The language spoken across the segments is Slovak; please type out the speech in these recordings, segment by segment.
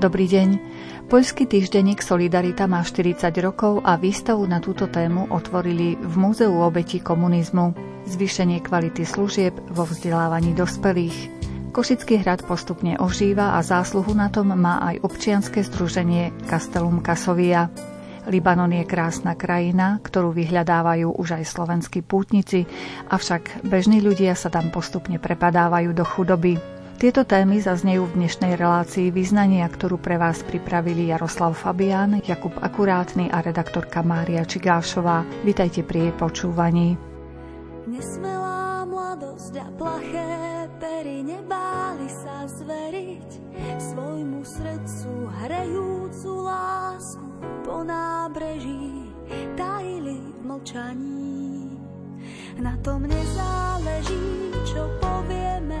Dobrý deň. Poľský týždenník Solidarita má 40 rokov a výstavu na túto tému otvorili v Múzeu obeti komunizmu. Zvýšenie kvality služieb vo vzdelávaní dospelých. Košický hrad postupne ožíva a zásluhu na tom má aj občianske združenie Castellum Casovia. Libanon je krásna krajina, ktorú vyhľadávajú už aj slovenskí pútnici, avšak bežní ľudia sa tam postupne prepadávajú do chudoby. Tieto témy zaznejú v dnešnej relácii význania, ktorú pre vás pripravili Jaroslav Fabián, Jakub Akurátny a redaktorka Mária Čigášová. Vítajte pri jej počúvaní. Nesmelá mladosť a plaché pery nebáli sa zveriť svojmu srdcu hrejúcu lásku po nábreží tajili v mlčaní. Na tom nezáleží, čo povieme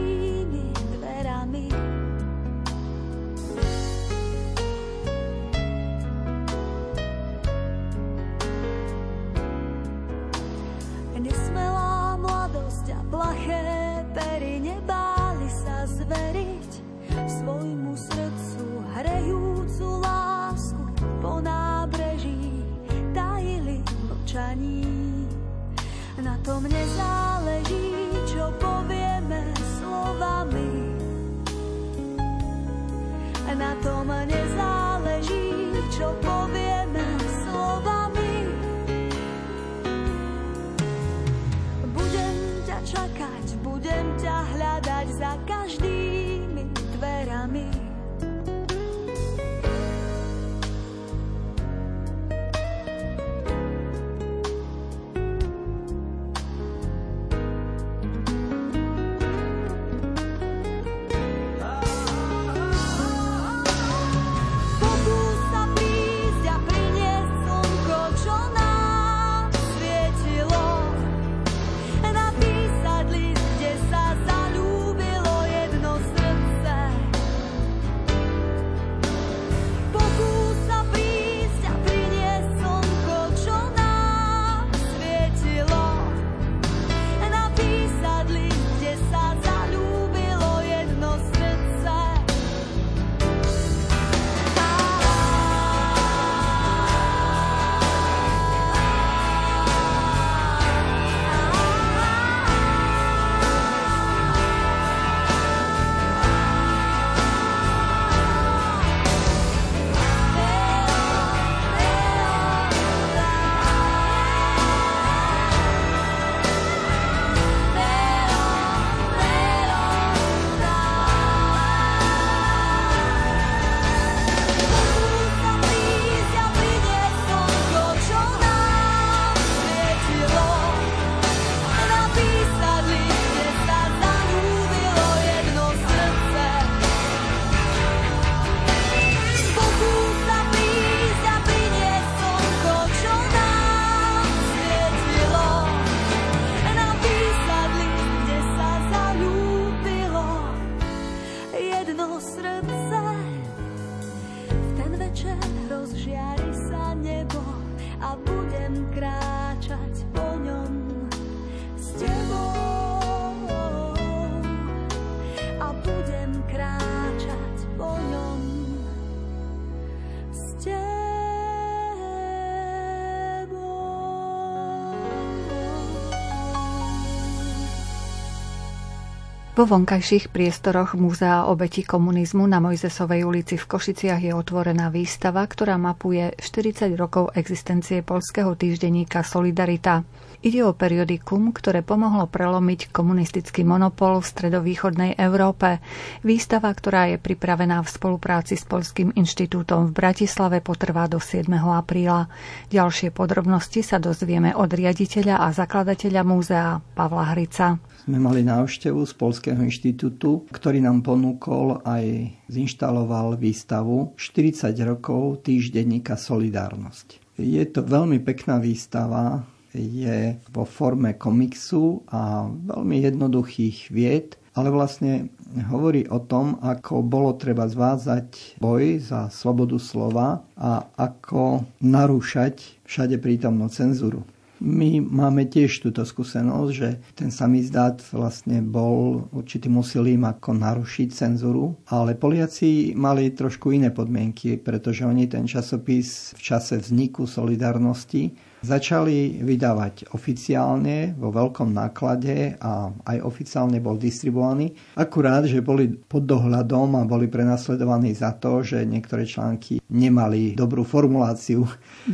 Plaché pery nebáli sa zveriť svojmu srdcu hrejúcu lásku po nábreží tajili mlčaní. Na tom nezáleží Vo vonkajších priestoroch Múzea obeti komunizmu na Mojzesovej ulici v Košiciach je otvorená výstava, ktorá mapuje 40 rokov existencie polského týždenníka Solidarita. Ide o periodikum, ktoré pomohlo prelomiť komunistický monopol v stredovýchodnej Európe. Výstava, ktorá je pripravená v spolupráci s Polským inštitútom v Bratislave, potrvá do 7. apríla. Ďalšie podrobnosti sa dozvieme od riaditeľa a zakladateľa múzea Pavla Hrica sme mali návštevu z Polského inštitútu, ktorý nám ponúkol aj zinštaloval výstavu 40 rokov týždenníka Solidárnosť. Je to veľmi pekná výstava, je vo forme komiksu a veľmi jednoduchých vied ale vlastne hovorí o tom, ako bolo treba zvázať boj za slobodu slova a ako narúšať všade prítomnú cenzúru. My máme tiež túto skúsenosť, že ten samizdat vlastne bol určitým úsilím ako narušiť cenzuru, ale Poliaci mali trošku iné podmienky, pretože oni ten časopis v čase vzniku Solidarnosti Začali vydávať oficiálne vo veľkom náklade a aj oficiálne bol distribuovaný. Akurát, že boli pod dohľadom a boli prenasledovaní za to, že niektoré články nemali dobrú formuláciu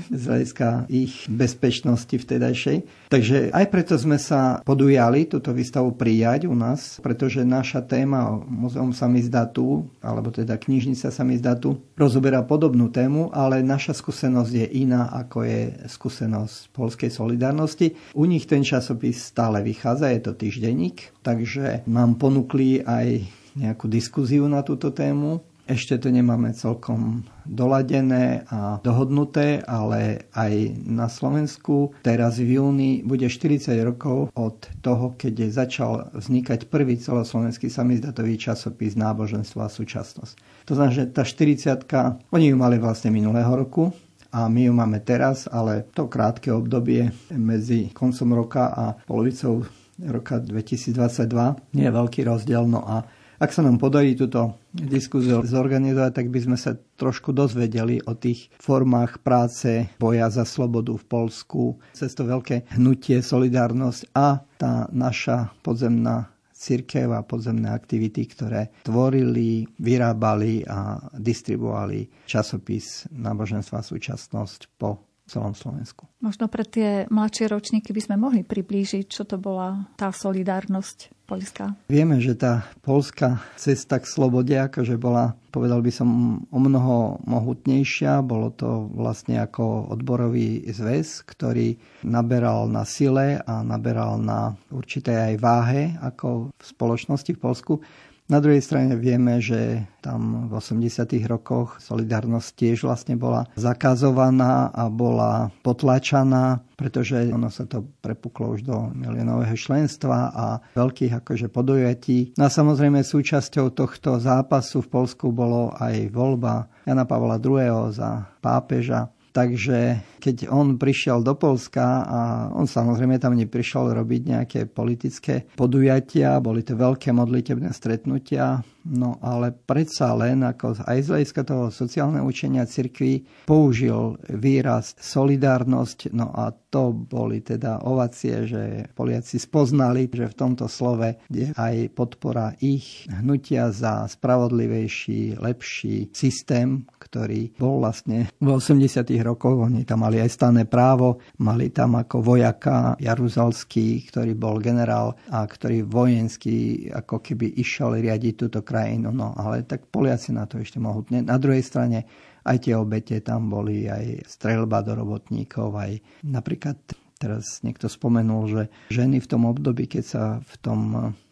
z hľadiska ich bezpečnosti vtedajšej. Takže aj preto sme sa podujali túto výstavu prijať u nás, pretože naša téma Muzeum samizdatu, alebo teda knižnica samizdatu, rozoberá podobnú tému, ale naša skúsenosť je iná, ako je skúsenosť z Polskej solidarnosti. U nich ten časopis stále vychádza, je to týždenník, takže nám ponúkli aj nejakú diskuziu na túto tému. Ešte to nemáme celkom doladené a dohodnuté, ale aj na Slovensku teraz v júni bude 40 rokov od toho, keď začal vznikať prvý celoslovenský samizdatový časopis Náboženstvo a súčasnosť. To znamená, že tá 40 oni ju mali vlastne minulého roku, a my ju máme teraz, ale to krátke obdobie medzi koncom roka a polovicou roka 2022 nie je veľký rozdiel. No a ak sa nám podarí túto diskuziu zorganizovať, tak by sme sa trošku dozvedeli o tých formách práce boja za slobodu v Polsku, cez to veľké hnutie, solidárnosť a tá naša podzemná církev a podzemné aktivity, ktoré tvorili, vyrábali a distribuovali časopis Náboženstva súčasnosť po celom Slovensku. Možno pre tie mladšie ročníky by sme mohli priblížiť, čo to bola tá solidárnosť Polska? Vieme, že tá polská cesta k slobode akože bola, povedal by som, o mnoho mohutnejšia. Bolo to vlastne ako odborový zväz, ktorý naberal na sile a naberal na určitej aj váhe ako v spoločnosti v Polsku. Na druhej strane vieme, že tam v 80. rokoch solidarnosť tiež vlastne bola zakazovaná a bola potlačaná, pretože ono sa to prepuklo už do milionového členstva a veľkých akože podujatí. No a samozrejme súčasťou tohto zápasu v Polsku bolo aj voľba Jana Pavla II. za pápeža Takže keď on prišiel do Polska a on samozrejme tam neprišiel robiť nejaké politické podujatia, boli to veľké modlitebné stretnutia, no ale predsa len ako aj z hľadiska toho sociálneho učenia cirkvi použil výraz solidárnosť, no a to boli teda ovacie, že Poliaci spoznali, že v tomto slove je aj podpora ich hnutia za spravodlivejší, lepší systém, ktorý bol vlastne v 80 rokoch. Oni tam mali aj stané právo, mali tam ako vojaka Jaruzalský, ktorý bol generál a ktorý vojenský ako keby išiel riadiť túto krajinu. No ale tak Poliaci na to ešte mohutne. Na druhej strane aj tie obete tam boli, aj strelba do robotníkov, aj napríklad Teraz niekto spomenul, že ženy v tom období, keď sa v tom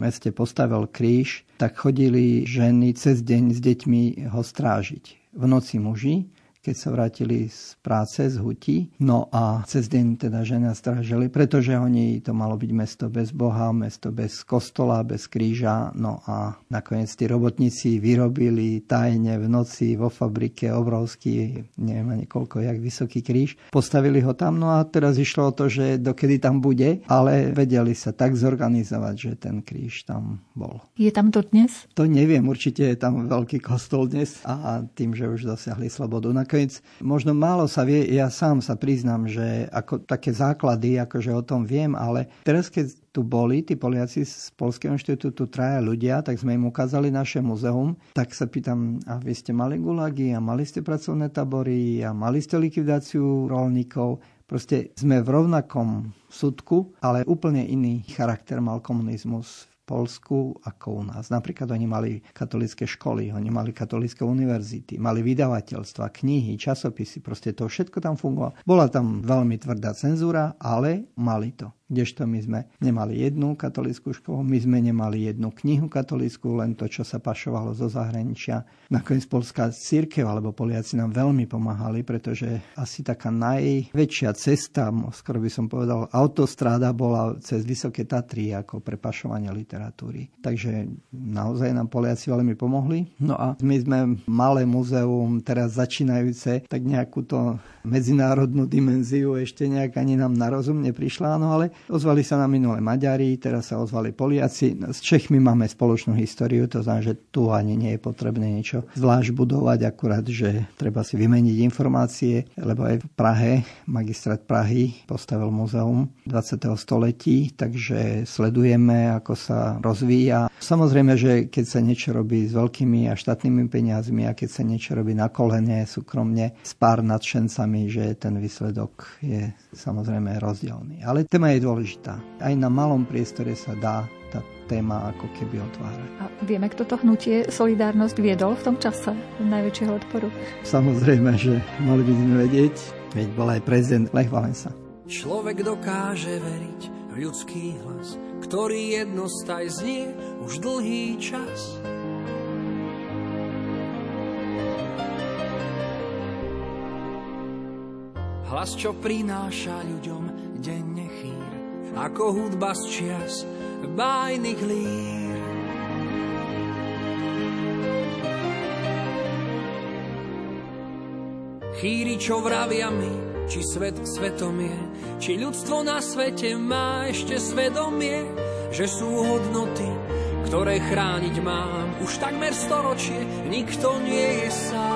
meste postavil kríž, tak chodili ženy cez deň s deťmi ho strážiť. V noci muži keď sa vrátili z práce, z hutí. No a cez deň teda žena strážili, pretože oni to malo byť mesto bez Boha, mesto bez kostola, bez kríža. No a nakoniec tí robotníci vyrobili tajne v noci vo fabrike obrovský, neviem ani koľko, jak vysoký kríž. Postavili ho tam, no a teraz išlo o to, že dokedy tam bude, ale vedeli sa tak zorganizovať, že ten kríž tam bol. Je tam to dnes? To neviem, určite je tam veľký kostol dnes a tým, že už dosiahli slobodu. Nakoniec nakoniec možno málo sa vie, ja sám sa priznám, že ako také základy, akože o tom viem, ale teraz keď tu boli tí Poliaci z Polského inštitútu traja ľudia, tak sme im ukázali naše muzeum, tak sa pýtam, a vy ste mali gulagy a mali ste pracovné tabory a mali ste likvidáciu rolníkov, Proste sme v rovnakom súdku, ale úplne iný charakter mal komunizmus Polsku ako u nás. Napríklad oni mali katolické školy, oni mali katolické univerzity, mali vydavateľstva, knihy, časopisy, proste to všetko tam fungovalo. Bola tam veľmi tvrdá cenzúra, ale mali to. Kdežto my sme nemali jednu katolickú školu, my sme nemali jednu knihu katolickú, len to, čo sa pašovalo zo zahraničia. Nakoniec polská církev alebo Poliaci nám veľmi pomáhali, pretože asi taká najväčšia cesta, skoro by som povedal, autostráda bola cez Vysoké Tatry ako pre pašovanie literatúry literatúry. Takže naozaj nám Poliaci veľmi pomohli. No a my sme malé muzeum, teraz začínajúce, tak nejakú to medzinárodnú dimenziu ešte nejak ani nám na rozum neprišla, no ale ozvali sa na minulé Maďari, teraz sa ozvali Poliaci. S Čechmi máme spoločnú históriu, to znamená, že tu ani nie je potrebné niečo zvlášť budovať, akurát, že treba si vymeniť informácie, lebo aj v Prahe, magistrát Prahy postavil muzeum 20. století, takže sledujeme, ako sa rozvíja. Samozrejme, že keď sa niečo robí s veľkými a štátnymi peniazmi a keď sa niečo robí na kolene, súkromne, s pár nadšencami, mi, že ten výsledok je samozrejme rozdielný. Ale téma je dôležitá. Aj na malom priestore sa dá tá téma ako keby otvárať. A vieme, kto to hnutie Solidárnosť viedol v tom čase najväčšieho odporu? Samozrejme, že mali by sme vedieť, veď bol aj prezident Lech Valensa. Človek dokáže veriť ľudský hlas, ktorý jednostaj znie už dlhý čas. Hlas, čo prináša ľuďom denne chýr, ako hudba z čias bájnych lír. Chýri, čo vravia mi, či svet svetom je, či ľudstvo na svete má ešte svedomie, že sú hodnoty, ktoré chrániť mám. Už takmer storočie nikto nie je sám.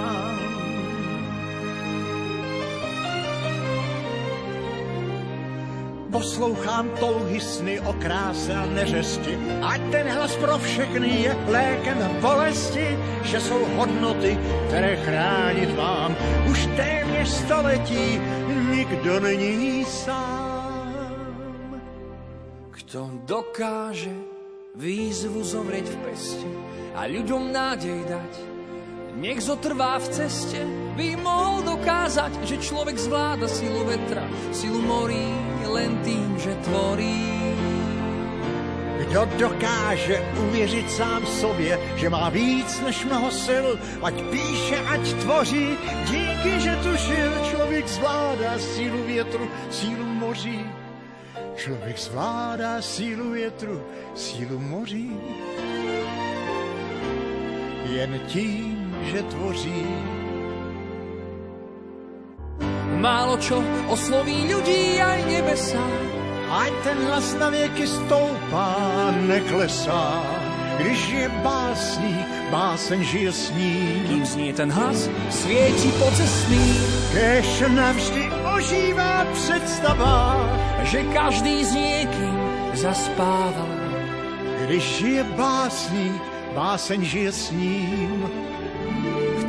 Poslouchám touhy sny o kráse a neřesti. Ať ten hlas pro všechny je lékem bolesti, že jsou hodnoty, které chránit vám už téměř století nikdo není sám. Kto dokáže výzvu zovrieť v peste a ľuďom nádej dať, nech zotrvá v ceste, by mohol dokázať, že človek zvláda silu vetra, silu morí, len tým, že tvorí. Kdo dokáže uvěřit sám sobě, že má víc než mnoho sil, ať píše, ať tvoří, díky, že tušil, člověk zvládá sílu větru, sílu moří. Člověk zvládá sílu větru, sílu moří. Jen tím, že tvoří. Málo čo osloví ľudí aj nebesa. Ať ten hlas na věky stoupá, neklesá. Když je básník, báseň žije s ním. Kým znie ten hlas, svieti pocestný. Kež navždy ožívá představa, že každý s niekým zaspáva. Když je básník, báseň žije s ním.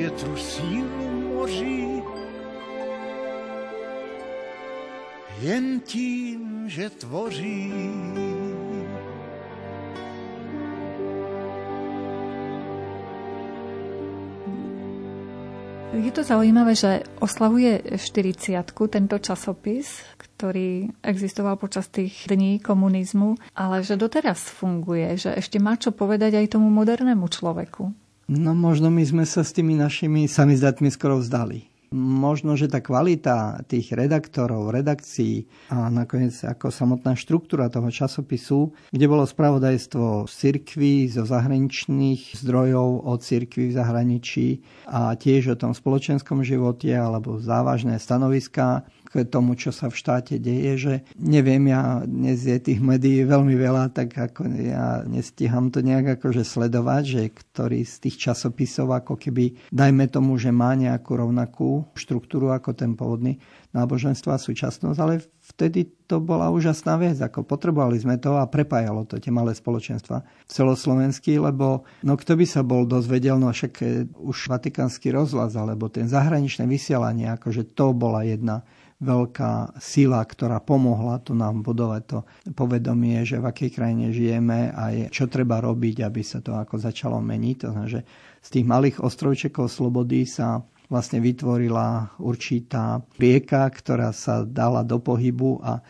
větru, sílu moří. jen tím, že tvoří. Je to zaujímavé, že oslavuje 40 tento časopis, ktorý existoval počas tých dní komunizmu, ale že doteraz funguje, že ešte má čo povedať aj tomu modernému človeku. No možno my sme sa s tými našimi samizdatmi skoro vzdali. Možno, že tá kvalita tých redaktorov, redakcií a nakoniec ako samotná štruktúra toho časopisu, kde bolo spravodajstvo z cirkví, zo zahraničných zdrojov o cirkvi v zahraničí a tiež o tom spoločenskom živote alebo závažné stanoviská, k tomu, čo sa v štáte deje, že neviem, ja dnes je tých médií veľmi veľa, tak ako ja nestíham to nejak akože sledovať, že ktorý z tých časopisov ako keby, dajme tomu, že má nejakú rovnakú štruktúru ako ten pôvodný náboženstvo a súčasnosť, ale vtedy to bola úžasná vec, ako potrebovali sme to a prepájalo to tie malé spoločenstva celoslovenský, lebo no kto by sa bol dozvedel, no však eh, už vatikánsky rozhlas alebo ten zahraničné vysielanie, akože to bola jedna veľká sila, ktorá pomohla tu nám budovať to povedomie, že v akej krajine žijeme a čo treba robiť, aby sa to ako začalo meniť. To znamená, že z tých malých ostrovčekov slobody sa vlastne vytvorila určitá rieka, ktorá sa dala do pohybu a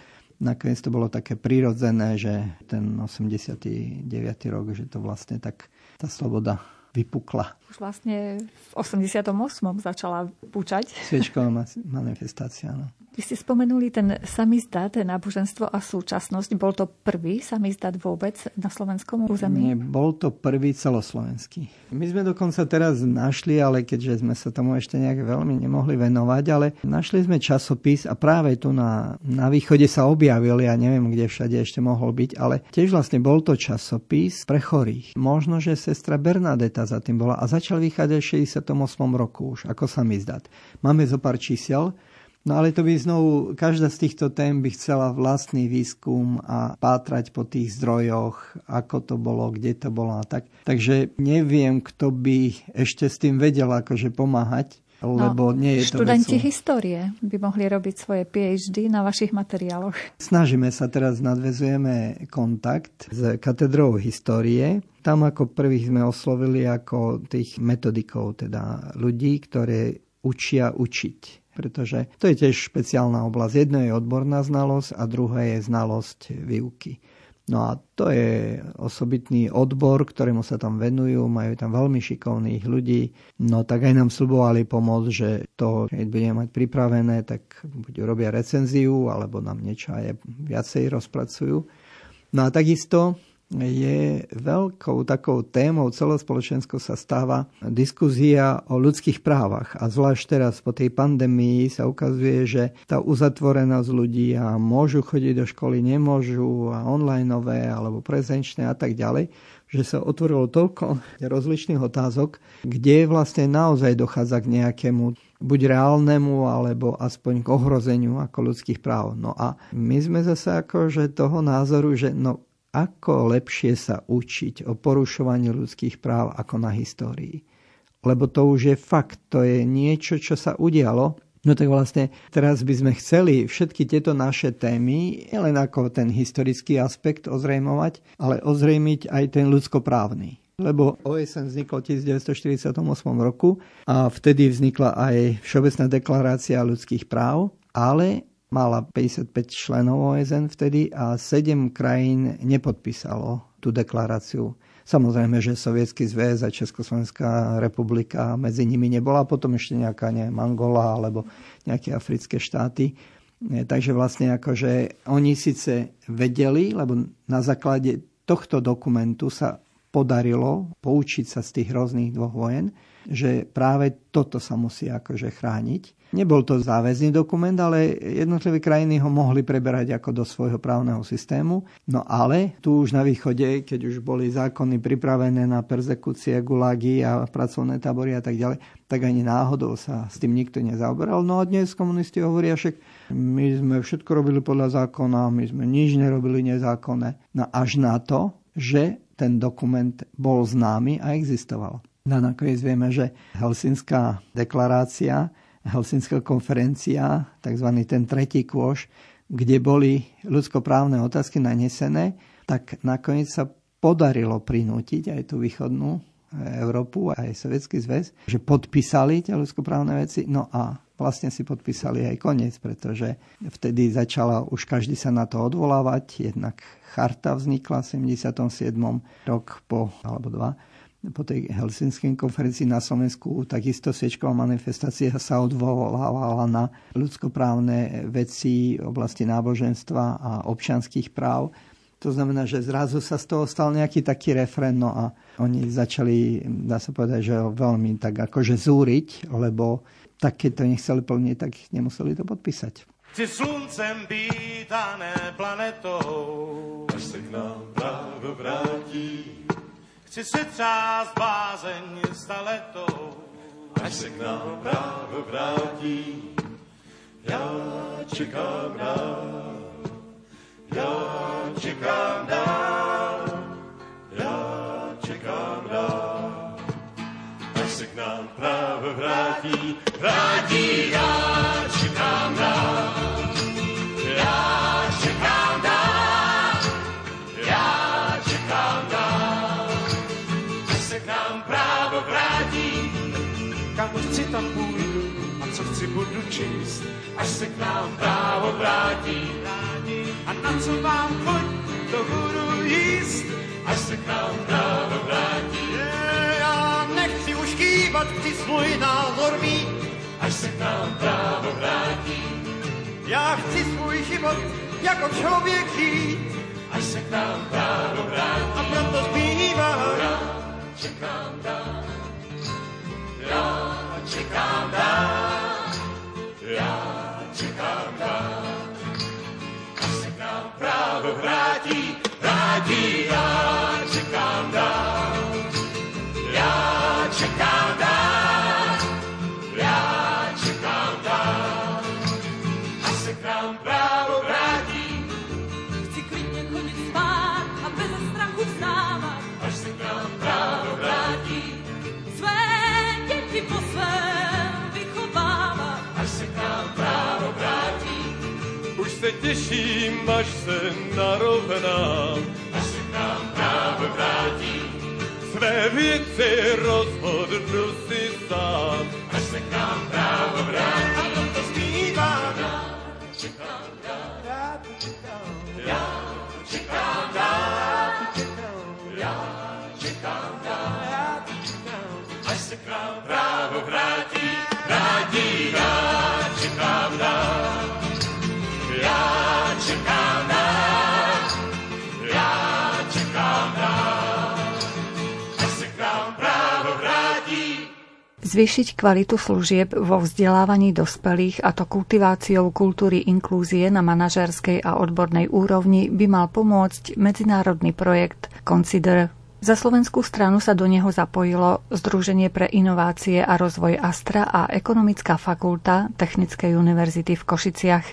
nakoniec to bolo také prirodzené, že ten 89. rok, že to vlastne tak tá sloboda vypukla. Už vlastne v 88. začala púčať. Sviečková manifestácia, no. Vy ste spomenuli ten samizdat, náboženstvo a súčasnosť. Bol to prvý samizdat vôbec na slovenskom území? Nie, bol to prvý celoslovenský. My sme dokonca teraz našli, ale keďže sme sa tomu ešte nejak veľmi nemohli venovať, ale našli sme časopis a práve tu na, na východe sa objavil, ja neviem, kde všade ešte mohol byť, ale tiež vlastne bol to časopis pre chorých. Možno, že sestra Bernadeta za tým bola a začal vychádzať v 68. roku už ako samizdat. Máme zo pár čísel, No ale to by znovu, každá z týchto tém by chcela vlastný výskum a pátrať po tých zdrojoch, ako to bolo, kde to bolo a tak. Takže neviem, kto by ešte s tým vedel akože pomáhať. No, lebo no, nie je to študenti vecou. histórie by mohli robiť svoje PhD na vašich materiáloch. Snažíme sa teraz, nadvezujeme kontakt s katedrou histórie. Tam ako prvých sme oslovili ako tých metodikov, teda ľudí, ktoré učia učiť pretože to je tiež špeciálna oblasť. Jedno je odborná znalosť a druhé je znalosť výuky. No a to je osobitný odbor, ktorému sa tam venujú, majú tam veľmi šikovných ľudí. No tak aj nám slubovali pomôcť, že to, keď budeme mať pripravené, tak buď robia recenziu, alebo nám niečo aj viacej rozpracujú. No a takisto je veľkou takou témou celospoločenskou sa stáva diskuzia o ľudských právach. A zvlášť teraz po tej pandémii sa ukazuje, že tá uzatvorenosť ľudí a môžu chodiť do školy, nemôžu a onlineové alebo prezenčné a tak ďalej, že sa otvorilo toľko rozličných otázok, kde vlastne naozaj dochádza k nejakému buď reálnemu, alebo aspoň k ohrozeniu ako ľudských práv. No a my sme zase akože toho názoru, že no ako lepšie sa učiť o porušovaní ľudských práv ako na histórii. Lebo to už je fakt, to je niečo, čo sa udialo. No tak vlastne teraz by sme chceli všetky tieto naše témy, len ako ten historický aspekt ozrejmovať, ale ozrejmiť aj ten ľudskoprávny lebo OSN vzniklo v 1948 roku a vtedy vznikla aj Všeobecná deklarácia ľudských práv, ale mala 55 členov OSN vtedy a 7 krajín nepodpísalo tú deklaráciu. Samozrejme, že Sovietský zväz a Československá republika medzi nimi nebola, potom ešte nejaká neviem, Angola alebo nejaké africké štáty. Takže vlastne akože oni síce vedeli, lebo na základe tohto dokumentu sa podarilo poučiť sa z tých rôznych dvoch vojen, že práve toto sa musí akože chrániť. Nebol to záväzný dokument, ale jednotlivé krajiny ho mohli preberať ako do svojho právneho systému. No ale tu už na východe, keď už boli zákony pripravené na persekúcie, gulagy a pracovné tábory a tak ďalej, tak ani náhodou sa s tým nikto nezaoberal. No a dnes komunisti hovoria, však my sme všetko robili podľa zákona, my sme nič nerobili nezákonné. No až na to, že ten dokument bol známy a existoval. No nakoniec vieme, že Helsinská deklarácia, Helsinská konferencia, tzv. ten tretí kôž, kde boli ľudskoprávne otázky nanesené, tak nakoniec sa podarilo prinútiť aj tú východnú Európu, aj Sovietský zväz, že podpísali tie ľudskoprávne veci. No a vlastne si podpísali aj koniec, pretože vtedy začala už každý sa na to odvolávať. Jednak charta vznikla v 77. rok po, alebo dva, po tej helsinskej konferencii na Slovensku takisto sviečková manifestácia sa odvolávala na ľudskoprávne veci v oblasti náboženstva a občianských práv. To znamená, že zrazu sa z toho stal nejaký taký refren, no a oni začali, dá sa povedať, že veľmi tak akože zúriť, lebo tak keď to nechceli plniť, tak nemuseli to podpísať. Chci sluncem být a ne planetou, až se k nám právo vrátí. Chci si třást bázeň staletou, až se k nám právo vrátí. Já čekám dál, já čekám dál, se k nám právo vrátí, vrátí, já čekám dál. tam půjdu. A co chci budu číst, až se k nám právo vrátí. A na co vám chuť, to budu jíst, až se k nám právo vrátí. Já nechci kývat, chci svůj názor mít, až se k nám právo vrátí. Já chci svůj život jako člověk žít, až se k nám právo vrátí. A proto zpívám, čekám dál. Já čekám dál, já čekám dál. Až se k nám právo vrátí, těším, až se narovnám. Až se k nám právo vrátí, své věci rozhodnu si sám. Až se k nám právo vrátí, a to to zpívám. Já čekám dál, já čekám, já čekám dál, já čekám dál, já čekám, až se k nám právo vrátí, Zvýšiť kvalitu služieb vo vzdelávaní dospelých a to kultiváciou kultúry inklúzie na manažerskej a odbornej úrovni by mal pomôcť medzinárodný projekt Consider za slovenskú stranu sa do neho zapojilo Združenie pre inovácie a rozvoj Astra a Ekonomická fakulta Technickej univerzity v Košiciach.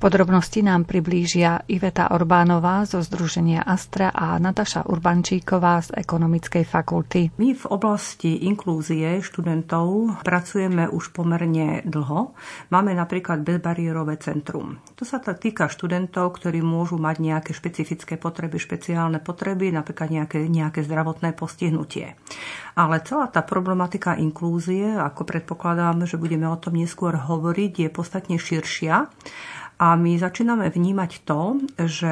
Podrobnosti nám priblížia Iveta Orbánová zo Združenia Astra a Nataša Urbančíková z Ekonomickej fakulty. My v oblasti inklúzie študentov pracujeme už pomerne dlho. Máme napríklad bezbariérové centrum. To sa týka študentov, ktorí môžu mať nejaké špecifické potreby, špeciálne potreby, napríklad nejaké, nejaké zdravotné postihnutie. Ale celá tá problematika inklúzie, ako predpokladáme, že budeme o tom neskôr hovoriť, je podstatne širšia. A my začíname vnímať to, že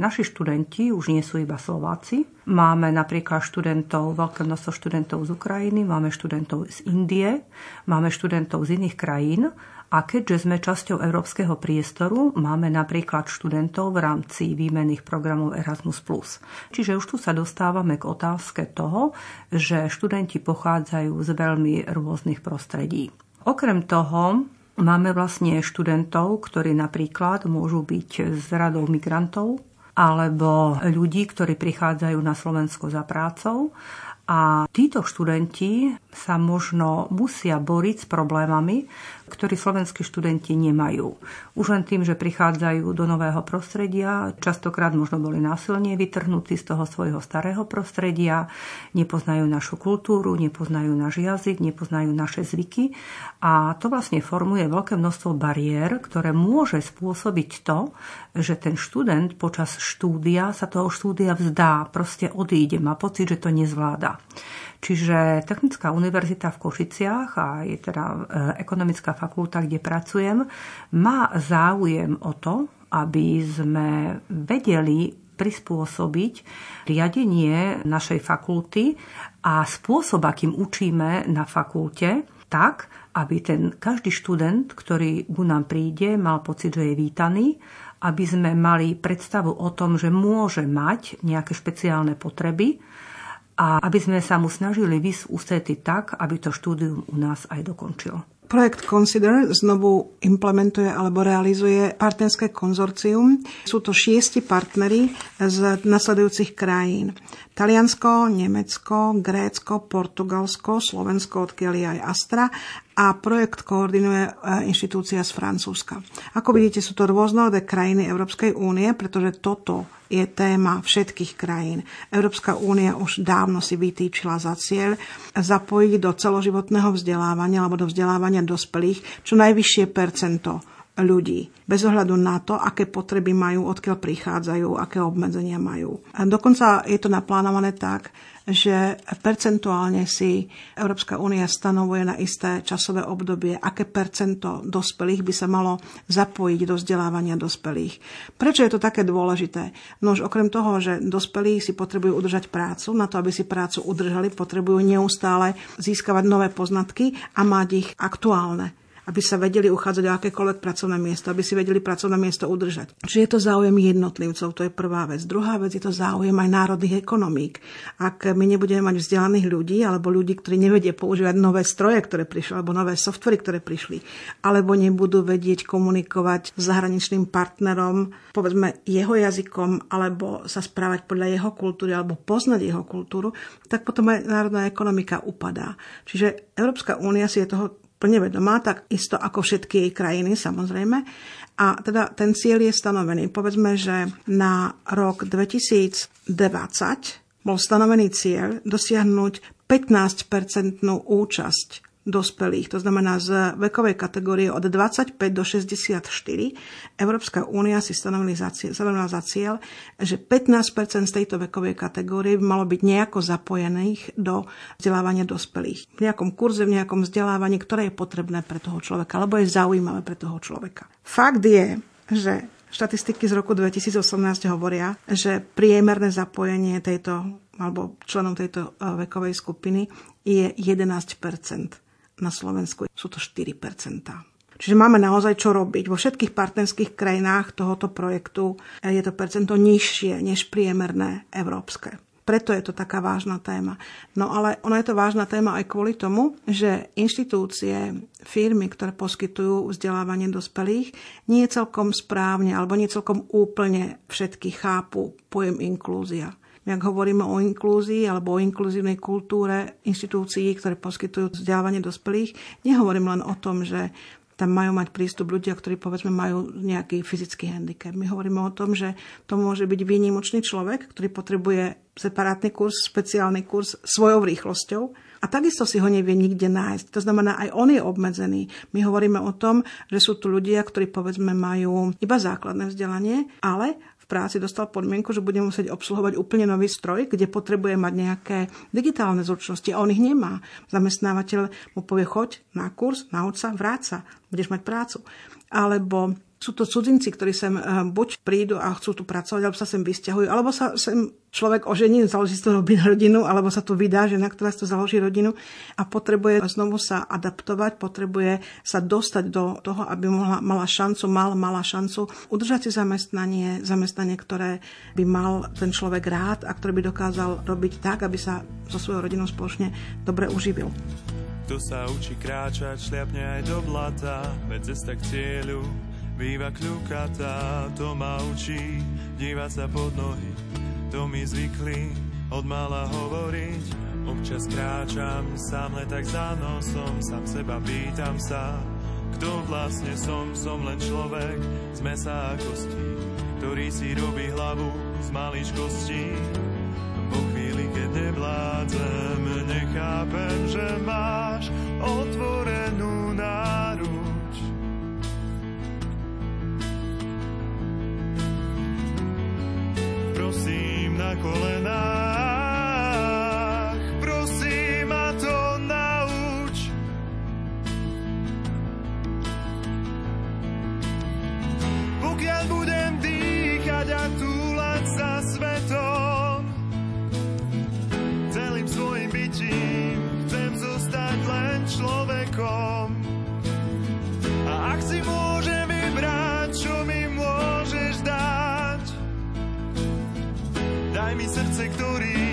naši študenti už nie sú iba Slováci. Máme napríklad študentov, veľké množstvo študentov z Ukrajiny, máme študentov z Indie, máme študentov z iných krajín a keďže sme časťou európskeho priestoru, máme napríklad študentov v rámci výmenných programov Erasmus+. Čiže už tu sa dostávame k otázke toho, že študenti pochádzajú z veľmi rôznych prostredí. Okrem toho, Máme vlastne študentov, ktorí napríklad môžu byť z radou migrantov alebo ľudí, ktorí prichádzajú na Slovensko za prácou a títo študenti sa možno musia boriť s problémami, ktorí slovenskí študenti nemajú. Už len tým, že prichádzajú do nového prostredia, častokrát možno boli násilne vytrhnutí z toho svojho starého prostredia, nepoznajú našu kultúru, nepoznajú náš jazyk, nepoznajú naše zvyky a to vlastne formuje veľké množstvo bariér, ktoré môže spôsobiť to, že ten študent počas štúdia sa toho štúdia vzdá, proste odíde, má pocit, že to nezvláda. Čiže Technická univerzita v Košiciach a je teda e, ekonomická fakulta, kde pracujem, má záujem o to, aby sme vedeli prispôsobiť riadenie našej fakulty a spôsob, akým učíme na fakulte, tak, aby ten každý študent, ktorý ku nám príde, mal pocit, že je vítaný, aby sme mali predstavu o tom, že môže mať nejaké špeciálne potreby a aby sme sa mu snažili vysť ústety tak, aby to štúdium u nás aj dokončil. Projekt Consider znovu implementuje alebo realizuje partnerské konzorcium. Sú to šiesti partnery z nasledujúcich krajín. Taliansko, Nemecko, Grécko, Portugalsko, Slovensko, odkiaľ je aj Astra a projekt koordinuje e, inštitúcia z Francúzska. Ako vidíte, sú to rôznorodé krajiny Európskej únie, pretože toto je téma všetkých krajín. Európska únia už dávno si vytýčila za cieľ zapojiť do celoživotného vzdelávania alebo do vzdelávania dospelých čo najvyššie percento ľudí, bez ohľadu na to, aké potreby majú, odkiaľ prichádzajú, aké obmedzenia majú. A dokonca je to naplánované tak, že percentuálne si Európska únia stanovuje na isté časové obdobie, aké percento dospelých by sa malo zapojiť do vzdelávania dospelých. Prečo je to také dôležité? No okrem toho, že dospelí si potrebujú udržať prácu, na to, aby si prácu udržali, potrebujú neustále získavať nové poznatky a mať ich aktuálne aby sa vedeli uchádzať o akékoľvek pracovné miesto, aby si vedeli pracovné miesto udržať. Čiže je to záujem jednotlivcov, to je prvá vec. Druhá vec je to záujem aj národných ekonomík. Ak my nebudeme mať vzdelaných ľudí, alebo ľudí, ktorí nevedia používať nové stroje, ktoré prišli, alebo nové softvery, ktoré prišli, alebo nebudú vedieť komunikovať s zahraničným partnerom, povedzme jeho jazykom, alebo sa správať podľa jeho kultúry, alebo poznať jeho kultúru, tak potom aj národná ekonomika upadá. Čiže Európska únia si je toho plne vedomá, tak isto ako všetky jej krajiny samozrejme. A teda ten cieľ je stanovený. Povedzme, že na rok 2020 bol stanovený cieľ dosiahnuť 15-percntnú účasť dospelých, to znamená z vekovej kategórie od 25 do 64, Európska únia si stanovila za cieľ, stanovila za cieľ že 15 z tejto vekovej kategórie by malo byť nejako zapojených do vzdelávania dospelých. V nejakom kurze, v nejakom vzdelávaní, ktoré je potrebné pre toho človeka, alebo je zaujímavé pre toho človeka. Fakt je, že Štatistiky z roku 2018 hovoria, že priemerné zapojenie tejto alebo členom tejto e, vekovej skupiny je 11 na Slovensku sú to 4% Čiže máme naozaj čo robiť. Vo všetkých partnerských krajinách tohoto projektu je to percento nižšie než priemerné európske. Preto je to taká vážna téma. No ale ono je to vážna téma aj kvôli tomu, že inštitúcie, firmy, ktoré poskytujú vzdelávanie dospelých, nie celkom správne alebo nie celkom úplne všetky chápu pojem inklúzia. Ak hovoríme o inklúzii alebo o inkluzívnej kultúre inštitúcií, ktoré poskytujú vzdelávanie dospelých, nehovorím len o tom, že tam majú mať prístup ľudia, ktorí povedzme majú nejaký fyzický handicap. My hovoríme o tom, že to môže byť výnimočný človek, ktorý potrebuje separátny kurz, špeciálny kurz svojou rýchlosťou a takisto si ho nevie nikde nájsť. To znamená, aj on je obmedzený. My hovoríme o tom, že sú tu ľudia, ktorí povedzme majú iba základné vzdelanie, ale práci dostal podmienku, že bude musieť obsluhovať úplne nový stroj, kde potrebuje mať nejaké digitálne zručnosti a on ich nemá. Zamestnávateľ mu povie, choď na kurz, nauč sa, vráť sa, budeš mať prácu. Alebo sú to cudzinci, ktorí sem eh, buď prídu a chcú tu pracovať, alebo sa sem vysťahujú, alebo sa sem človek ožení, založí si to rodinu, alebo sa tu vydá žena, ktorá si to založí rodinu a potrebuje znovu sa adaptovať, potrebuje sa dostať do toho, aby mohla, mala šancu, mal, mala šancu udržať si zamestnanie, zamestnanie, ktoré by mal ten človek rád a ktoré by dokázal robiť tak, aby sa so svojou rodinou spoločne dobre uživil. Kto sa učí kráčať, šliapne aj do blata, veď cesta k cieľu býva kľukatá, to ma učí dívať sa pod nohy, to mi zvykli od mala hovoriť. Občas kráčam sám len tak za nosom, sám seba pýtam sa, kto vlastne som, som len človek z mesa a kostí, ktorý si robí hlavu z maličkostí. Po chvíli, keď nevládzem, nechápem, že máš otvorenú prosím na kolenách, prosím a to nauč. Pokiaľ budem dýchať a túlať sa svetom, celým svojim bytím chcem zostať len človekom. A ak si môžem daj mi srdce, ktorým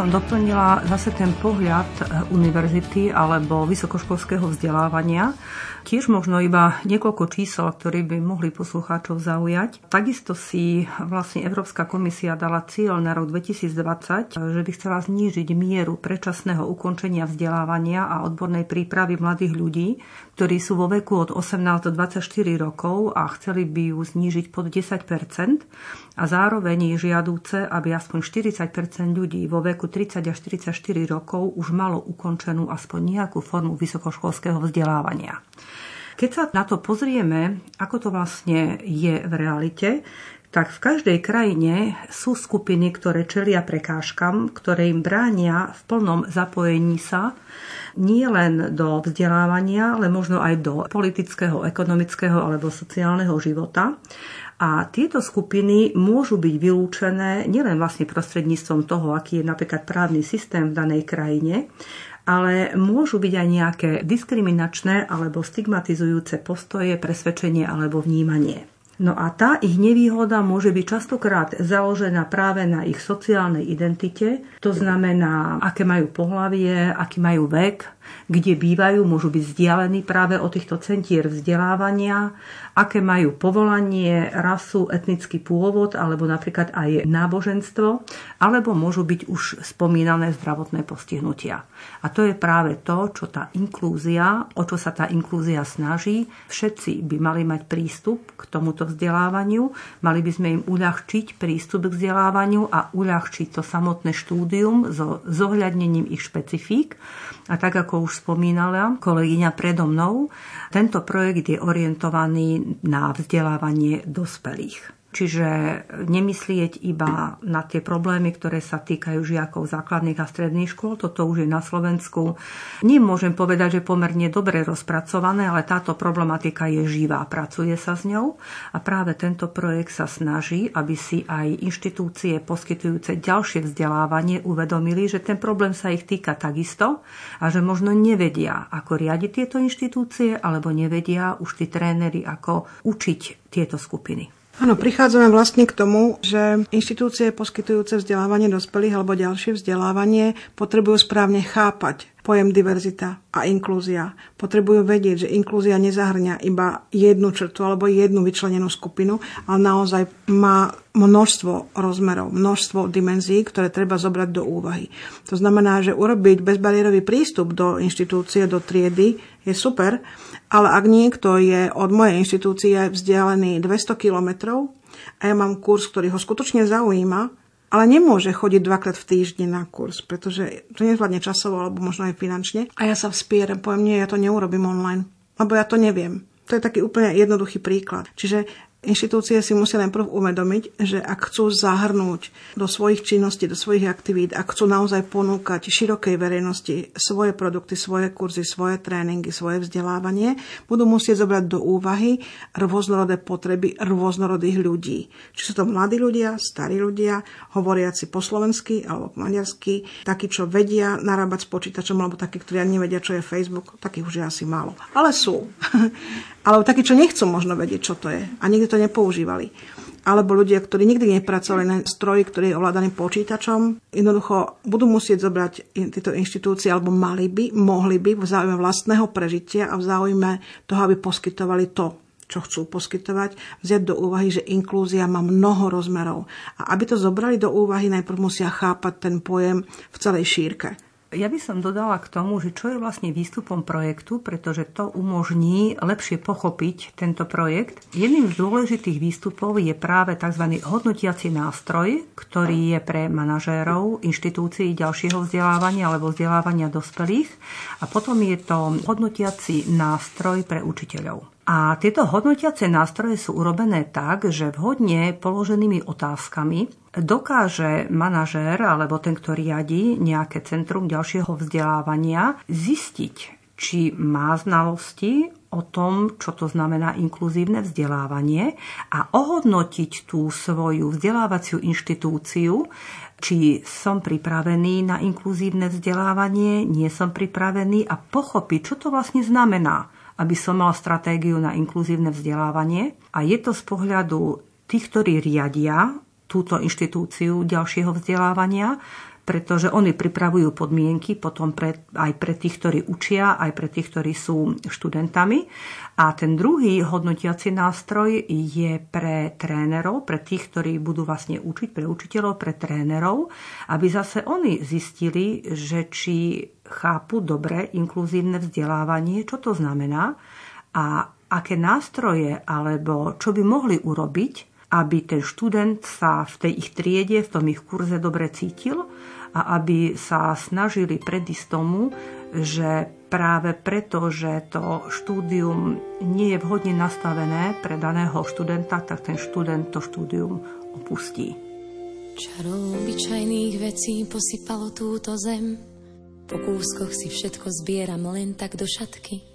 som doplnila zase ten pohľad e, univerzity alebo vysokoškolského vzdelávania. Tiež možno iba niekoľko čísel, ktoré by mohli poslucháčov zaujať. Takisto si vlastne Európska komisia dala cieľ na rok 2020, že by chcela znížiť mieru predčasného ukončenia vzdelávania a odbornej prípravy mladých ľudí, ktorí sú vo veku od 18 do 24 rokov a chceli by ju znížiť pod 10% a zároveň je žiadúce, aby aspoň 40% ľudí vo veku 30 až 44 rokov už malo ukončenú aspoň nejakú formu vysokoškolského vzdelávania. Keď sa na to pozrieme, ako to vlastne je v realite, tak v každej krajine sú skupiny, ktoré čelia prekážkam, ktoré im bránia v plnom zapojení sa nie len do vzdelávania, ale možno aj do politického, ekonomického alebo sociálneho života. A tieto skupiny môžu byť vylúčené nielen vlastne prostredníctvom toho, aký je napríklad právny systém v danej krajine, ale môžu byť aj nejaké diskriminačné alebo stigmatizujúce postoje, presvedčenie alebo vnímanie. No a tá ich nevýhoda môže byť častokrát založená práve na ich sociálnej identite, to znamená, aké majú pohlavie, aký majú vek, kde bývajú, môžu byť vzdialení práve od týchto centier vzdelávania, aké majú povolanie, rasu, etnický pôvod alebo napríklad aj náboženstvo, alebo môžu byť už spomínané zdravotné postihnutia. A to je práve to, čo tá inklúzia, o čo sa tá inklúzia snaží. Všetci by mali mať prístup k tomuto vzdelávaniu, mali by sme im uľahčiť prístup k vzdelávaniu a uľahčiť to samotné štúdium so zohľadnením ich špecifík. A tak ako už spomínala kolegyňa predo mnou, tento projekt je orientovaný na vzdelávanie dospelých. Čiže nemyslieť iba na tie problémy, ktoré sa týkajú žiakov základných a stredných škôl, toto už je na Slovensku. Nemôžem povedať, že pomerne dobre rozpracované, ale táto problematika je živá, pracuje sa s ňou a práve tento projekt sa snaží, aby si aj inštitúcie poskytujúce ďalšie vzdelávanie uvedomili, že ten problém sa ich týka takisto a že možno nevedia, ako riadiť tieto inštitúcie, alebo nevedia už tí tréneri, ako učiť tieto skupiny. Áno, prichádzame vlastne k tomu, že inštitúcie poskytujúce vzdelávanie dospelých alebo ďalšie vzdelávanie potrebujú správne chápať pojem diverzita a inklúzia. Potrebujú vedieť, že inklúzia nezahrňa iba jednu črtu alebo jednu vyčlenenú skupinu, ale naozaj má množstvo rozmerov, množstvo dimenzií, ktoré treba zobrať do úvahy. To znamená, že urobiť bezbariérový prístup do inštitúcie, do triedy je super, ale ak niekto je od mojej inštitúcie vzdialený 200 kilometrov a ja mám kurz, ktorý ho skutočne zaujíma, ale nemôže chodiť dvakrát v týždni na kurz, pretože to nezvládne časovo alebo možno aj finančne. A ja sa vspieram, poviem, nie, ja to neurobím online, lebo ja to neviem. To je taký úplne jednoduchý príklad. Čiže Inštitúcie si musia najprv uvedomiť, že ak chcú zahrnúť do svojich činností, do svojich aktivít, ak chcú naozaj ponúkať širokej verejnosti svoje produkty, svoje kurzy, svoje tréningy, svoje vzdelávanie, budú musieť zobrať do úvahy rôznorodé potreby rôznorodých ľudí. Či sú to mladí ľudia, starí ľudia, hovoriaci po slovensky alebo po maďarsky, takí, čo vedia narábať s počítačom, alebo takí, ktorí ani nevedia, čo je Facebook, takých už je asi málo. Ale sú. Alebo takí, čo nechcú možno vedieť, čo to je a nikdy to nepoužívali. Alebo ľudia, ktorí nikdy nepracovali na stroji, ktorý je ovládaný počítačom, jednoducho budú musieť zobrať tieto inštitúcie, alebo mali by, mohli by v záujme vlastného prežitia a v záujme toho, aby poskytovali to, čo chcú poskytovať, vziať do úvahy, že inklúzia má mnoho rozmerov. A aby to zobrali do úvahy, najprv musia chápať ten pojem v celej šírke. Ja by som dodala k tomu, že čo je vlastne výstupom projektu, pretože to umožní lepšie pochopiť tento projekt. Jedným z dôležitých výstupov je práve tzv. hodnotiaci nástroj, ktorý je pre manažérov inštitúcií ďalšieho vzdelávania alebo vzdelávania dospelých. A potom je to hodnotiaci nástroj pre učiteľov. A tieto hodnotiace nástroje sú urobené tak, že vhodne položenými otázkami dokáže manažér alebo ten, kto riadi nejaké centrum ďalšieho vzdelávania, zistiť, či má znalosti o tom, čo to znamená inkluzívne vzdelávanie a ohodnotiť tú svoju vzdelávaciu inštitúciu, či som pripravený na inkluzívne vzdelávanie, nie som pripravený a pochopiť, čo to vlastne znamená aby som mal stratégiu na inkluzívne vzdelávanie. A je to z pohľadu tých, ktorí riadia túto inštitúciu ďalšieho vzdelávania, pretože oni pripravujú podmienky potom pre, aj pre tých, ktorí učia, aj pre tých, ktorí sú študentami. A ten druhý hodnotiaci nástroj je pre trénerov, pre tých, ktorí budú vlastne učiť, pre učiteľov, pre trénerov, aby zase oni zistili, že či chápu dobre inkluzívne vzdelávanie, čo to znamená a aké nástroje alebo čo by mohli urobiť, aby ten študent sa v tej ich triede, v tom ich kurze dobre cítil a aby sa snažili predísť tomu, že práve preto, že to štúdium nie je vhodne nastavené pre daného študenta, tak ten študent to štúdium opustí. Čarou obyčajných vecí posypalo túto zem. Po kúskoch si všetko zbieram len tak do šatky.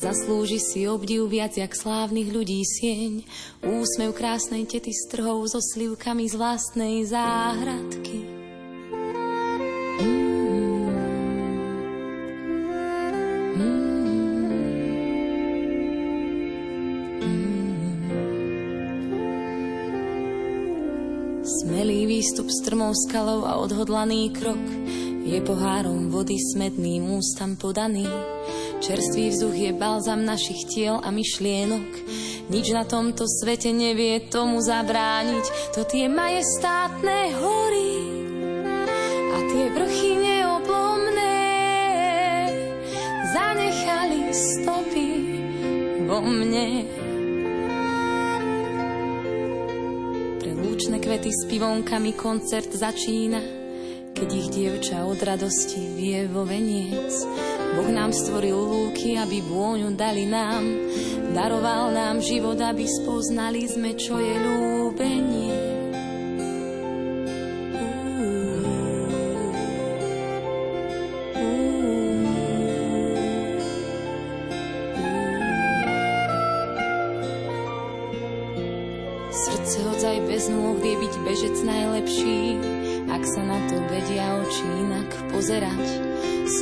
Zaslúži si obdiv viac jak slávnych ľudí sieň. Úsmev krásnej tety s trhou so slivkami z vlastnej záhradky. Smelý výstup strmou skalou a odhodlaný krok je pohárom vody smedným ústam podaný. Čerstvý vzduch je balzam našich tiel a myšlienok. Nič na tomto svete nevie tomu zabrániť. To tie majestátne hory a tie vrchy neoblomné zanechali stopy vo mne. Slnečné kvety s pivonkami koncert začína, keď ich dievča od radosti vie vo veniec. Boh nám stvoril lúky, aby vôňu dali nám, daroval nám život, aby spoznali sme, čo je ľúbenie.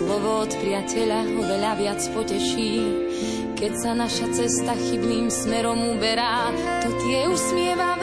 Slovo od priateľa oveľa viac poteší, keď sa naša cesta chybným smerom uberá. To tie usmievavé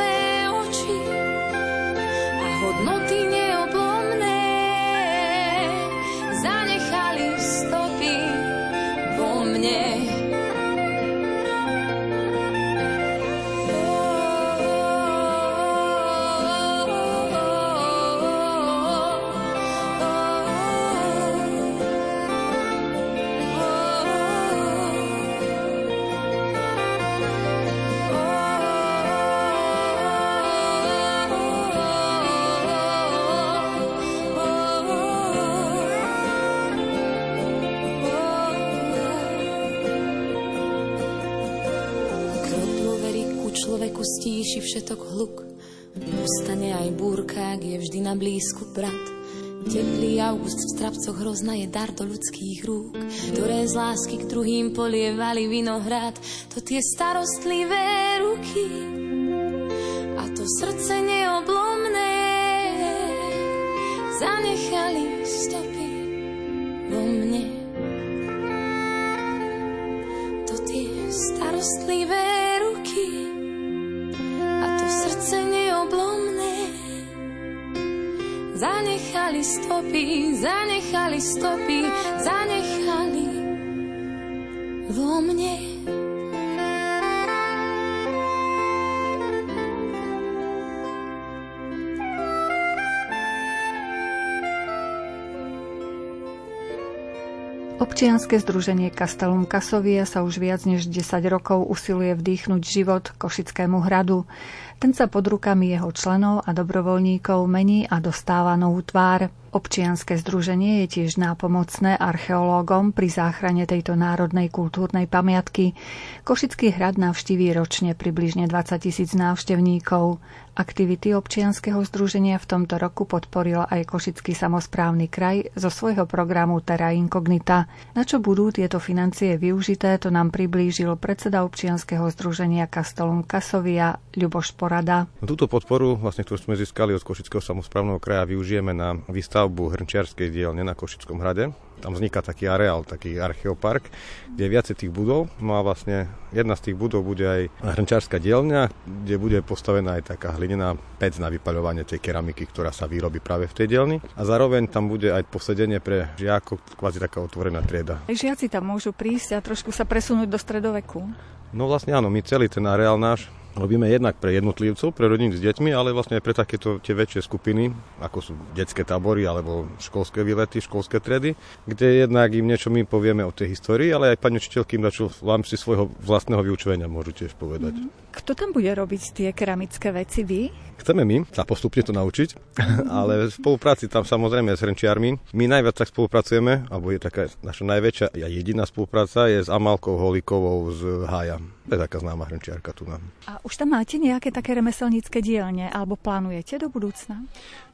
hluk. Ustane aj búrka, je vždy na blízku brat. Teplý august v strapcoch hrozna je dar do ľudských rúk, ktoré z lásky k druhým polievali vinohrad. To tie starostlivé ruky a to srdce neoblomné zanechali stopy stopy, zanechali stopy, zanechali vo mne. Občianske združenie Kastelum Kasovia sa už viac než 10 rokov usiluje vdýchnuť život Košickému hradu. Ten sa pod rukami jeho členov a dobrovoľníkov mení a dostáva novú tvár. Občianske združenie je tiež nápomocné archeológom pri záchrane tejto národnej kultúrnej pamiatky. Košický hrad navštíví ročne približne 20 tisíc návštevníkov. Aktivity občianskeho združenia v tomto roku podporil aj Košický samozprávny kraj zo svojho programu Terra Incognita. Na čo budú tieto financie využité, to nám priblížil predseda občianskeho združenia Kastelum Kasovia Ľuboš Porada. Túto podporu, vlastne, ktorú sme získali od Košického samozprávneho kraja, využijeme na výstavbu hrnčiarskej dielne na Košickom hrade tam vzniká taký areál, taký archeopark, kde je viacej tých budov. No a vlastne jedna z tých budov bude aj hrnčárska dielňa, kde bude postavená aj taká hlinená pec na vypaľovanie tej keramiky, ktorá sa vyrobí práve v tej dielni. A zároveň tam bude aj posedenie pre žiakov, kvázi taká otvorená trieda. Žiaci tam môžu prísť a trošku sa presunúť do stredoveku. No vlastne áno, my celý ten areál náš robíme jednak pre jednotlivcov, pre rodiny s deťmi, ale vlastne aj pre takéto tie väčšie skupiny, ako sú detské tábory alebo školské výlety, školské tredy, kde jednak im niečo my povieme o tej histórii, ale aj pani učiteľky im dačo v rámci svojho vlastného vyučovania môžu tiež povedať. Mm-hmm. Kto tam bude robiť tie keramické veci? Vy? Chceme my sa postupne to naučiť, ale v spolupráci tam samozrejme s hrnčiarmi. My najviac tak spolupracujeme, alebo je taká naša najväčšia a jediná spolupráca je s Amalkou Holikovou z Hája. To je taká známa hrnčiarka tu nám. A už tam máte nejaké také remeselnícke dielne, alebo plánujete do budúcna?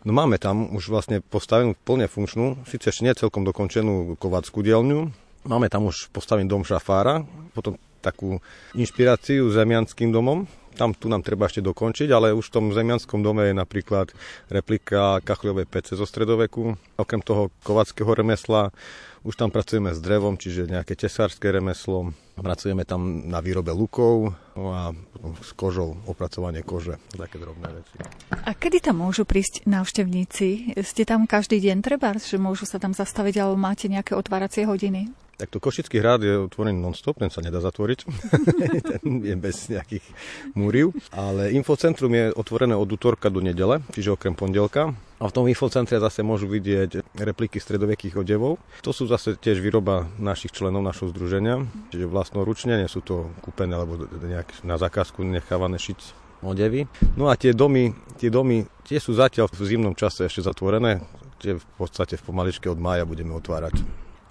No máme tam už vlastne postavenú plne funkčnú, síce ešte nie celkom dokončenú kovackú dielňu, Máme tam už postavený dom šafára, potom takú inšpiráciu zemianským domom. Tam tu nám treba ešte dokončiť, ale už v tom zemianskom dome je napríklad replika kachľovej pece zo stredoveku. Okrem toho kovackého remesla už tam pracujeme s drevom, čiže nejaké tesárske remeslo. Pracujeme tam na výrobe lukov no a potom s kožou, opracovanie kože, také drobné veci. A kedy tam môžu prísť návštevníci? Ste tam každý deň treba, že môžu sa tam zastaviť, alebo máte nejaké otváracie hodiny? Tak to Košický hrad je otvorený non-stop, ten sa nedá zatvoriť. ten je bez nejakých múriv. Ale infocentrum je otvorené od útorka do nedele, čiže okrem pondelka. A v tom infocentre zase môžu vidieť repliky stredovekých odevov. To sú zase tiež výroba našich členov našho združenia, čiže vlastnoručne, nie sú to kúpené alebo nejak na zakázku nechávané šiť odevy. No a tie domy, tie domy, tie sú zatiaľ v zimnom čase ešte zatvorené, tie v podstate v pomaličke od mája budeme otvárať.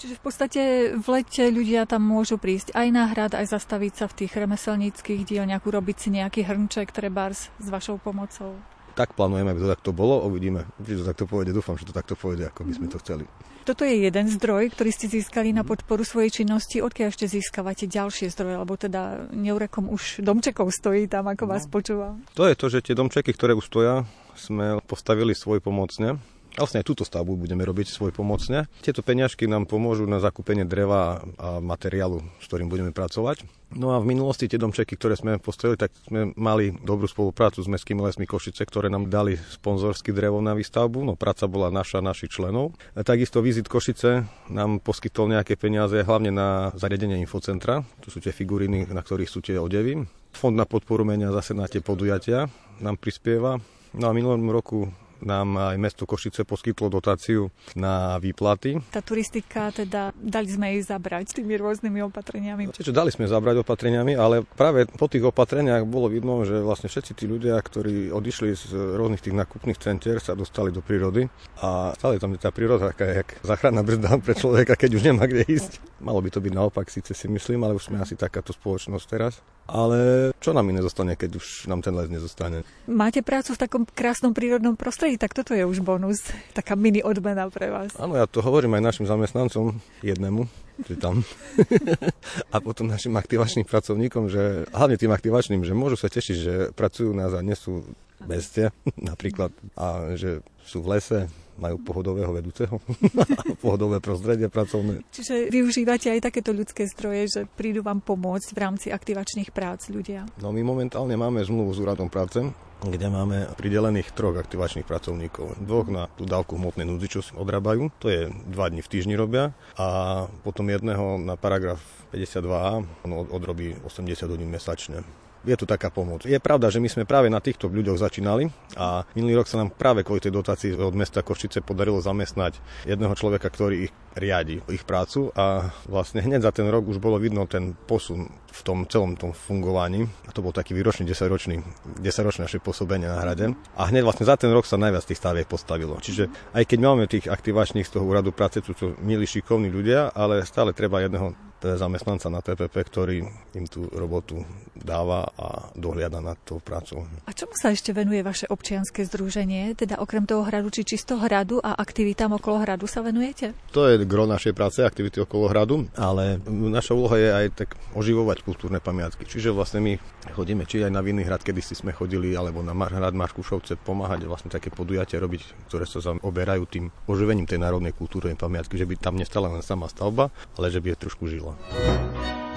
Čiže v podstate v lete ľudia tam môžu prísť aj na hrad, aj zastaviť sa v tých remeselníckých dielňach, urobiť si nejaký hrnček, trebárs s vašou pomocou. Tak plánujeme, aby to takto bolo, uvidíme, či to takto pôjde. Dúfam, že to takto pôjde, ako by sme to chceli. Toto je jeden zdroj, ktorý ste získali na podporu svojej činnosti. Odkiaľ ešte získavate ďalšie zdroje? Lebo teda neurekom už domčekov stojí tam, ako no. vás počúvam. To je to, že tie domčeky, ktoré už stoja, sme postavili svoj pomocne Vlastne aj túto stavbu budeme robiť svoj pomocne. Tieto peňažky nám pomôžu na zakúpenie dreva a materiálu, s ktorým budeme pracovať. No a v minulosti tie domčeky, ktoré sme postavili, tak sme mali dobrú spoluprácu s Mestskými lesmi Košice, ktoré nám dali sponzorský drevo na výstavbu. No práca bola naša, našich členov. A takisto Vizit Košice nám poskytol nejaké peniaze, hlavne na zariadenie infocentra. Tu sú tie figuriny, na ktorých sú tie odevy. Fond na podporu menia zase na tie podujatia nám prispieva. No a minulom roku nám aj mesto Košice poskytlo dotáciu na výplaty. Tá turistika, teda dali sme jej zabrať tými rôznymi opatreniami. Čiže dali sme zabrať opatreniami, ale práve po tých opatreniach bolo vidno, že vlastne všetci tí ľudia, ktorí odišli z rôznych tých nakupných centier, sa dostali do prírody a stále tam je tá príroda taká, jak záchranná brzda pre človeka, keď už nemá kde ísť. Malo by to byť naopak, síce si myslím, ale už sme asi takáto spoločnosť teraz. Ale čo nám iné zostane, keď už nám ten les nezostane? Máte prácu v takom krásnom prírodnom prostredí, tak toto je už bonus, taká mini odmena pre vás. Áno, ja to hovorím aj našim zamestnancom, jednému, že tam. a potom našim aktivačným pracovníkom, že hlavne tým aktivačným, že môžu sa tešiť, že pracujú nás a nie sú bestie napríklad a že sú v lese, majú pohodového vedúceho, pohodové prostredie pracovné. Čiže využívate aj takéto ľudské zdroje, že prídu vám pomôcť v rámci aktivačných prác ľudia? No my momentálne máme zmluvu s úradom práce, kde máme pridelených troch aktivačných pracovníkov. Dvoch na tú dávku hmotnej núdzi, čo si odrábajú, to je dva dní v týždni robia a potom jedného na paragraf 52a, on odrobí 80 hodín mesačne. Je tu taká pomoc. Je pravda, že my sme práve na týchto ľuďoch začínali a minulý rok sa nám práve kvôli tej dotácii od mesta Košice podarilo zamestnať jedného človeka, ktorý ich riadi, ich prácu a vlastne hneď za ten rok už bolo vidno ten posun v tom celom tom fungovaní. A to bol taký výročný 10-ročný, 10-ročné naše pôsobenie na hrade. A hneď vlastne za ten rok sa najviac tých staviek postavilo. Čiže aj keď máme tých aktivačných z toho úradu práce, sú to milí šikovní ľudia, ale stále treba jedného zamestnanca na TPP, ktorý im tú robotu dáva a dohliada nad tou prácou. A čomu sa ešte venuje vaše občianske združenie? Teda okrem toho hradu, či čisto hradu a aktivitám okolo hradu sa venujete? To je gro našej práce, aktivity okolo hradu, ale naša úloha je aj tak oživovať kultúrne pamiatky. Čiže vlastne my chodíme či aj na Vinný hrad, kedy si sme chodili, alebo na hrad Markušovce pomáhať vlastne také podujatia robiť, ktoré sa oberajú tým oživením tej národnej kultúrnej pamiatky, že by tam nestala len sama stavba, ale že by je trošku žila. Slovensko.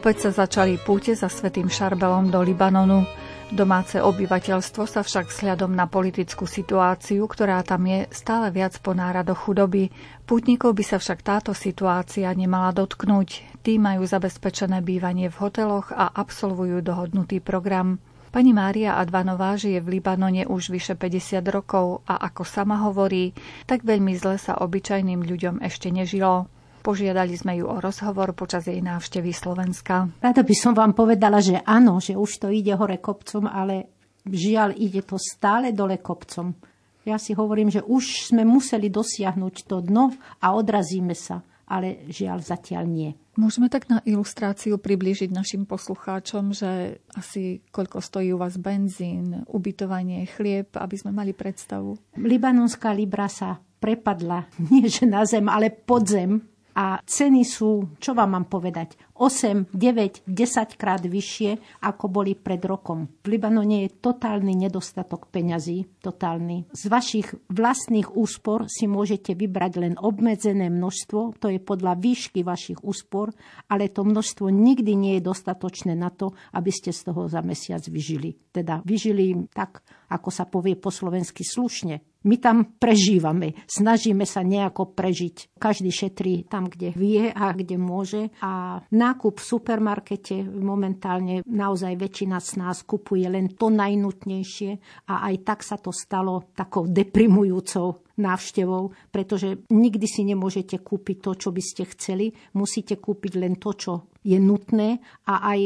Opäť sa začali púte za Svetým Šarbelom do Libanonu. Domáce obyvateľstvo sa však sľadom na politickú situáciu, ktorá tam je, stále viac ponára do chudoby. Pútnikov by sa však táto situácia nemala dotknúť. Tí majú zabezpečené bývanie v hoteloch a absolvujú dohodnutý program. Pani Mária Advanová žije v Libanone už vyše 50 rokov a ako sama hovorí, tak veľmi zle sa obyčajným ľuďom ešte nežilo. Požiadali sme ju o rozhovor počas jej návštevy Slovenska. Rada by som vám povedala, že áno, že už to ide hore kopcom, ale žiaľ ide to stále dole kopcom. Ja si hovorím, že už sme museli dosiahnuť to dno a odrazíme sa, ale žiaľ zatiaľ nie. Môžeme tak na ilustráciu priblížiť našim poslucháčom, že asi koľko stojí u vás benzín, ubytovanie, chlieb, aby sme mali predstavu. Libanonská libra sa prepadla nie že na zem, ale pod zem a ceny sú, čo vám mám povedať, 8, 9, 10 krát vyššie, ako boli pred rokom. V Libanone je totálny nedostatok peňazí, totálny. Z vašich vlastných úspor si môžete vybrať len obmedzené množstvo, to je podľa výšky vašich úspor, ale to množstvo nikdy nie je dostatočné na to, aby ste z toho za mesiac vyžili. Teda vyžili tak, ako sa povie po slovensky slušne. My tam prežívame, snažíme sa nejako prežiť. Každý šetrí tam, kde vie a kde môže. A nákup v supermarkete momentálne naozaj väčšina z nás kupuje len to najnutnejšie a aj tak sa to stalo takou deprimujúcou návštevou, pretože nikdy si nemôžete kúpiť to, čo by ste chceli. Musíte kúpiť len to, čo je nutné a aj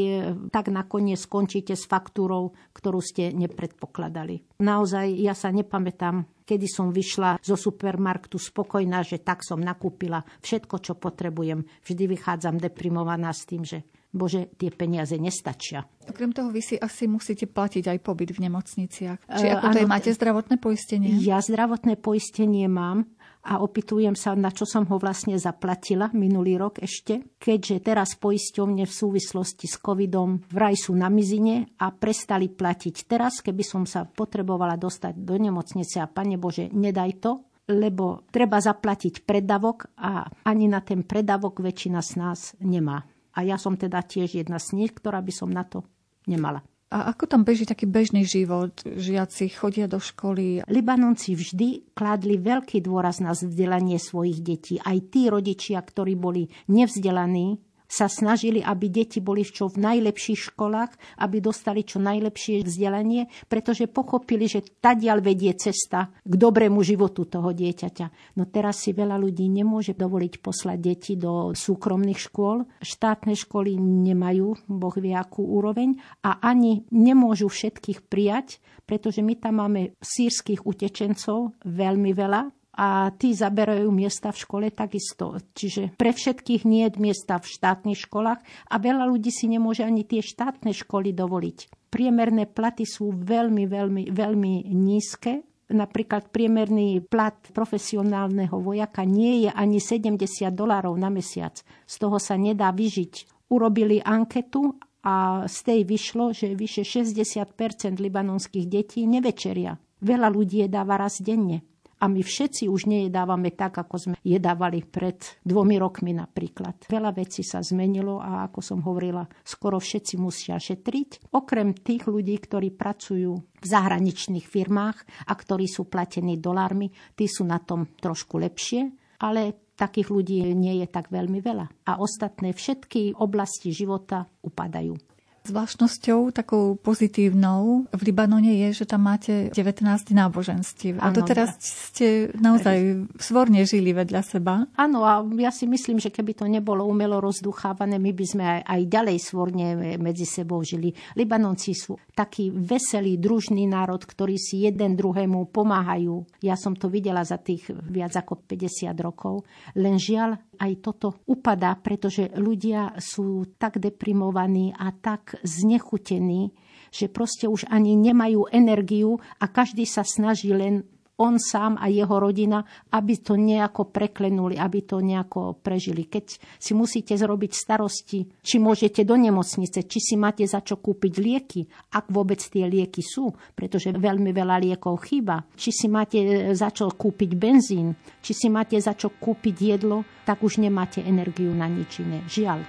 tak nakoniec skončíte s faktúrou, ktorú ste nepredpokladali. Naozaj ja sa nepamätám, kedy som vyšla zo supermarktu spokojná, že tak som nakúpila všetko, čo potrebujem. Vždy vychádzam deprimovaná s tým, že bože, tie peniaze nestačia. Okrem toho vy si asi musíte platiť aj pobyt v nemocniciach. Či ako to je, máte zdravotné poistenie? Ja zdravotné poistenie mám a opýtujem sa, na čo som ho vlastne zaplatila minulý rok ešte, keďže teraz poisťovne v súvislosti s covidom vraj sú na mizine a prestali platiť. Teraz, keby som sa potrebovala dostať do nemocnice a pane Bože, nedaj to, lebo treba zaplatiť predavok a ani na ten predavok väčšina z nás nemá. A ja som teda tiež jedna z nich, ktorá by som na to nemala. A ako tam beží taký bežný život? Žiaci chodia do školy? Libanonci vždy kladli veľký dôraz na vzdelanie svojich detí. Aj tí rodičia, ktorí boli nevzdelaní, sa snažili, aby deti boli čo v najlepších školách, aby dostali čo najlepšie vzdelanie, pretože pochopili, že tadiaľ vedie cesta k dobrému životu toho dieťaťa. No teraz si veľa ľudí nemôže dovoliť poslať deti do súkromných škôl. Štátne školy nemajú, boh vie akú úroveň, a ani nemôžu všetkých prijať, pretože my tam máme sírskych utečencov veľmi veľa, a tí zaberajú miesta v škole takisto. Čiže pre všetkých nie je miesta v štátnych školách a veľa ľudí si nemôže ani tie štátne školy dovoliť. Priemerné platy sú veľmi, veľmi, veľmi nízke. Napríklad priemerný plat profesionálneho vojaka nie je ani 70 dolárov na mesiac. Z toho sa nedá vyžiť. Urobili anketu a z tej vyšlo, že vyše 60% libanonských detí nevečeria. Veľa ľudí je dáva raz denne. A my všetci už nejedávame tak, ako sme jedávali pred dvomi rokmi napríklad. Veľa vecí sa zmenilo a ako som hovorila, skoro všetci musia šetriť. Okrem tých ľudí, ktorí pracujú v zahraničných firmách a ktorí sú platení dolármi, tí sú na tom trošku lepšie, ale takých ľudí nie je tak veľmi veľa. A ostatné všetky oblasti života upadajú. Zvláštnosťou takou pozitívnou v Libanone je, že tam máte 19 náboženstiev. A doteraz ste naozaj svorne žili vedľa seba. Áno, a ja si myslím, že keby to nebolo umelo rozduchávané, my by sme aj, aj ďalej svorne medzi sebou žili. Libanonci sú taký veselý, družný národ, ktorý si jeden druhému pomáhajú. Ja som to videla za tých viac ako 50 rokov. Len žiaľ, aj toto upadá, pretože ľudia sú tak deprimovaní a tak znechutení, že proste už ani nemajú energiu a každý sa snaží len on sám a jeho rodina, aby to nejako preklenuli, aby to nejako prežili. Keď si musíte zrobiť starosti, či môžete do nemocnice, či si máte za čo kúpiť lieky, ak vôbec tie lieky sú, pretože veľmi veľa liekov chýba, či si máte za čo kúpiť benzín, či si máte za čo kúpiť jedlo, tak už nemáte energiu na nič iné. Žiaľ.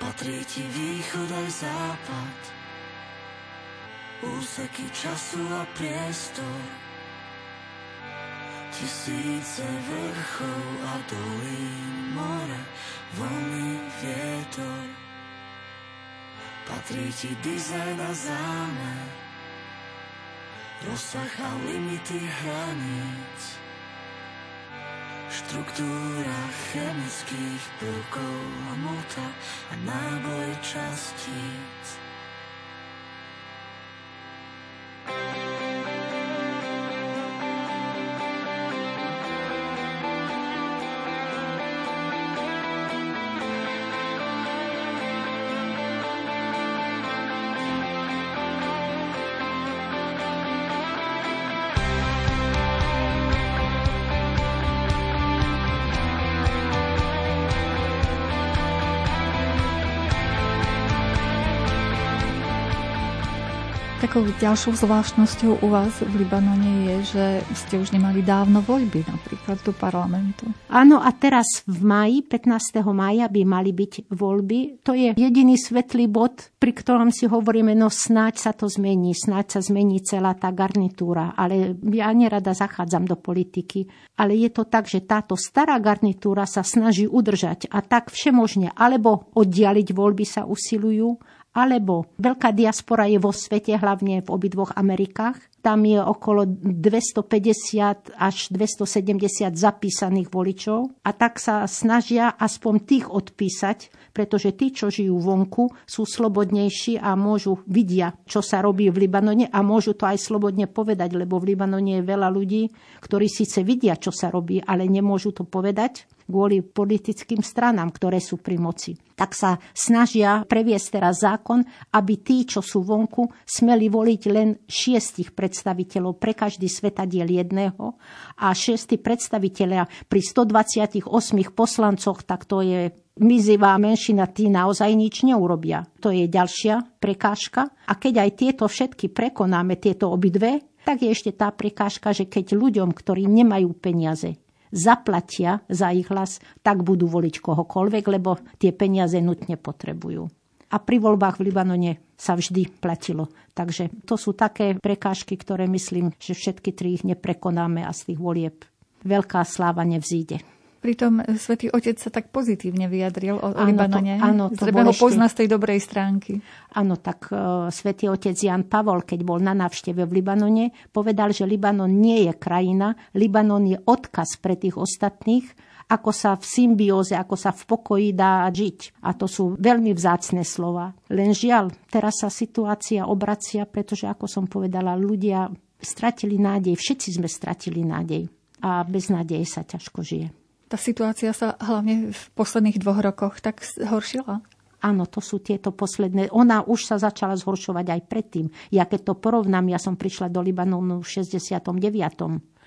Patrí ti východ aj západ, úseky času a priestor, Tisíce vrchov a dolín, more, vlny, vietor. Patrí ti dizajn a zámer, rozsah a limity hraníc. Štruktúra chemických prvkov a mota a náboj častíc. Takou ďalšou zvláštnosťou u vás v Libanone je, že ste už nemali dávno voľby, napríklad do parlamentu. Áno, a teraz v maji, 15. maja by mali byť voľby. To je jediný svetlý bod, pri ktorom si hovoríme, no snáď sa to zmení, snáď sa zmení celá tá garnitúra. Ale ja nerada zachádzam do politiky. Ale je to tak, že táto stará garnitúra sa snaží udržať a tak všemožne, alebo oddialiť voľby sa usilujú, alebo veľká diaspora je vo svete, hlavne v obidvoch Amerikách. Tam je okolo 250 až 270 zapísaných voličov a tak sa snažia aspoň tých odpísať, pretože tí, čo žijú vonku, sú slobodnejší a môžu vidia, čo sa robí v Libanone a môžu to aj slobodne povedať, lebo v Libanone je veľa ľudí, ktorí síce vidia, čo sa robí, ale nemôžu to povedať kvôli politickým stranám, ktoré sú pri moci. Tak sa snažia previesť teraz zákon, aby tí, čo sú vonku, smeli voliť len šiestich predstaviteľov pre každý svetadiel jedného a šiesti predstaviteľia pri 128 poslancoch, tak to je mizivá menšina, tí naozaj nič neurobia. To je ďalšia prekážka. A keď aj tieto všetky prekonáme, tieto obidve, tak je ešte tá prekážka, že keď ľuďom, ktorí nemajú peniaze, zaplatia za ich hlas, tak budú voliť kohokoľvek, lebo tie peniaze nutne potrebujú. A pri voľbách v Libanone sa vždy platilo. Takže to sú také prekážky, ktoré myslím, že všetky tri ich neprekonáme a z tých volieb veľká sláva nevzíde. Pritom svätý Otec sa tak pozitívne vyjadril o áno, Libanone. To, áno, to Treba ho ešte... pozná z tej dobrej stránky. Áno, tak uh, svätý Otec Jan Pavol, keď bol na návšteve v Libanone, povedal, že Libanon nie je krajina, Libanon je odkaz pre tých ostatných, ako sa v symbióze, ako sa v pokoji dá žiť. A to sú veľmi vzácne slova. Len žiaľ, teraz sa situácia obracia, pretože, ako som povedala, ľudia stratili nádej, všetci sme stratili nádej a bez nádeje sa ťažko žije. Tá situácia sa hlavne v posledných dvoch rokoch tak zhoršila? Áno, to sú tieto posledné. Ona už sa začala zhoršovať aj predtým. Ja keď to porovnám, ja som prišla do Libanonu v 69.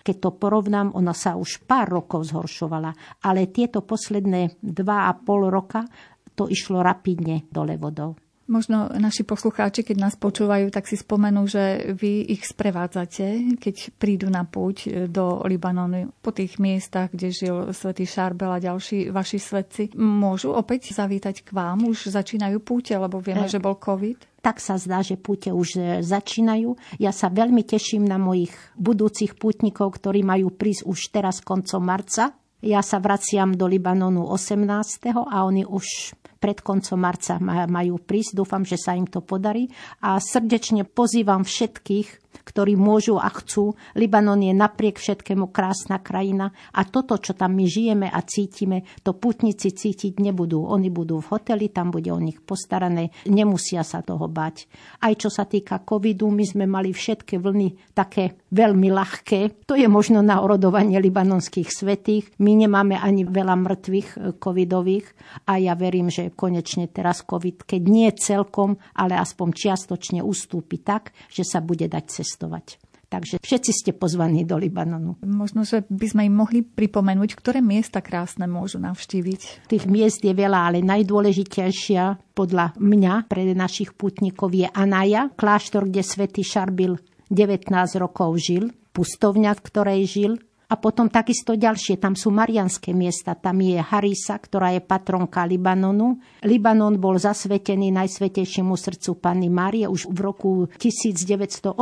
Keď to porovnám, ona sa už pár rokov zhoršovala. Ale tieto posledné dva a pol roka to išlo rapidne dole vodou. Možno naši poslucháči, keď nás počúvajú, tak si spomenú, že vy ich sprevádzate, keď prídu na púť do Libanonu, po tých miestach, kde žil svätý Šarbel a ďalší vaši svetci. Môžu opäť zavítať k vám? Už začínajú púte, lebo vieme, e, že bol COVID? tak sa zdá, že púte už e, začínajú. Ja sa veľmi teším na mojich budúcich pútnikov, ktorí majú prísť už teraz koncom marca. Ja sa vraciam do Libanonu 18. a oni už pred koncom marca majú prísť. Dúfam, že sa im to podarí. A srdečne pozývam všetkých, ktorí môžu a chcú. Libanon je napriek všetkému krásna krajina a toto, čo tam my žijeme a cítime, to putníci cítiť nebudú. Oni budú v hoteli, tam bude o nich postarané, nemusia sa toho bať. Aj čo sa týka covidu, my sme mali všetky vlny také veľmi ľahké. To je možno na orodovanie libanonských svetých. My nemáme ani veľa mŕtvych e, covidových a ja verím, že konečne teraz covid, keď nie celkom, ale aspoň čiastočne ustúpi tak, že sa bude dať cestovať. Takže všetci ste pozvaní do Libanonu. Možno, že by sme im mohli pripomenúť, ktoré miesta krásne môžu navštíviť. Tých miest je veľa, ale najdôležitejšia podľa mňa pre našich putníkov je Anaja, kláštor, kde svätý Šarbil 19 rokov žil, pustovňa, v ktorej žil, a potom takisto ďalšie, tam sú marianské miesta. Tam je Harisa, ktorá je patronka Libanonu. Libanon bol zasvetený Najsvetejšiemu srdcu Panny Márie už v roku 1908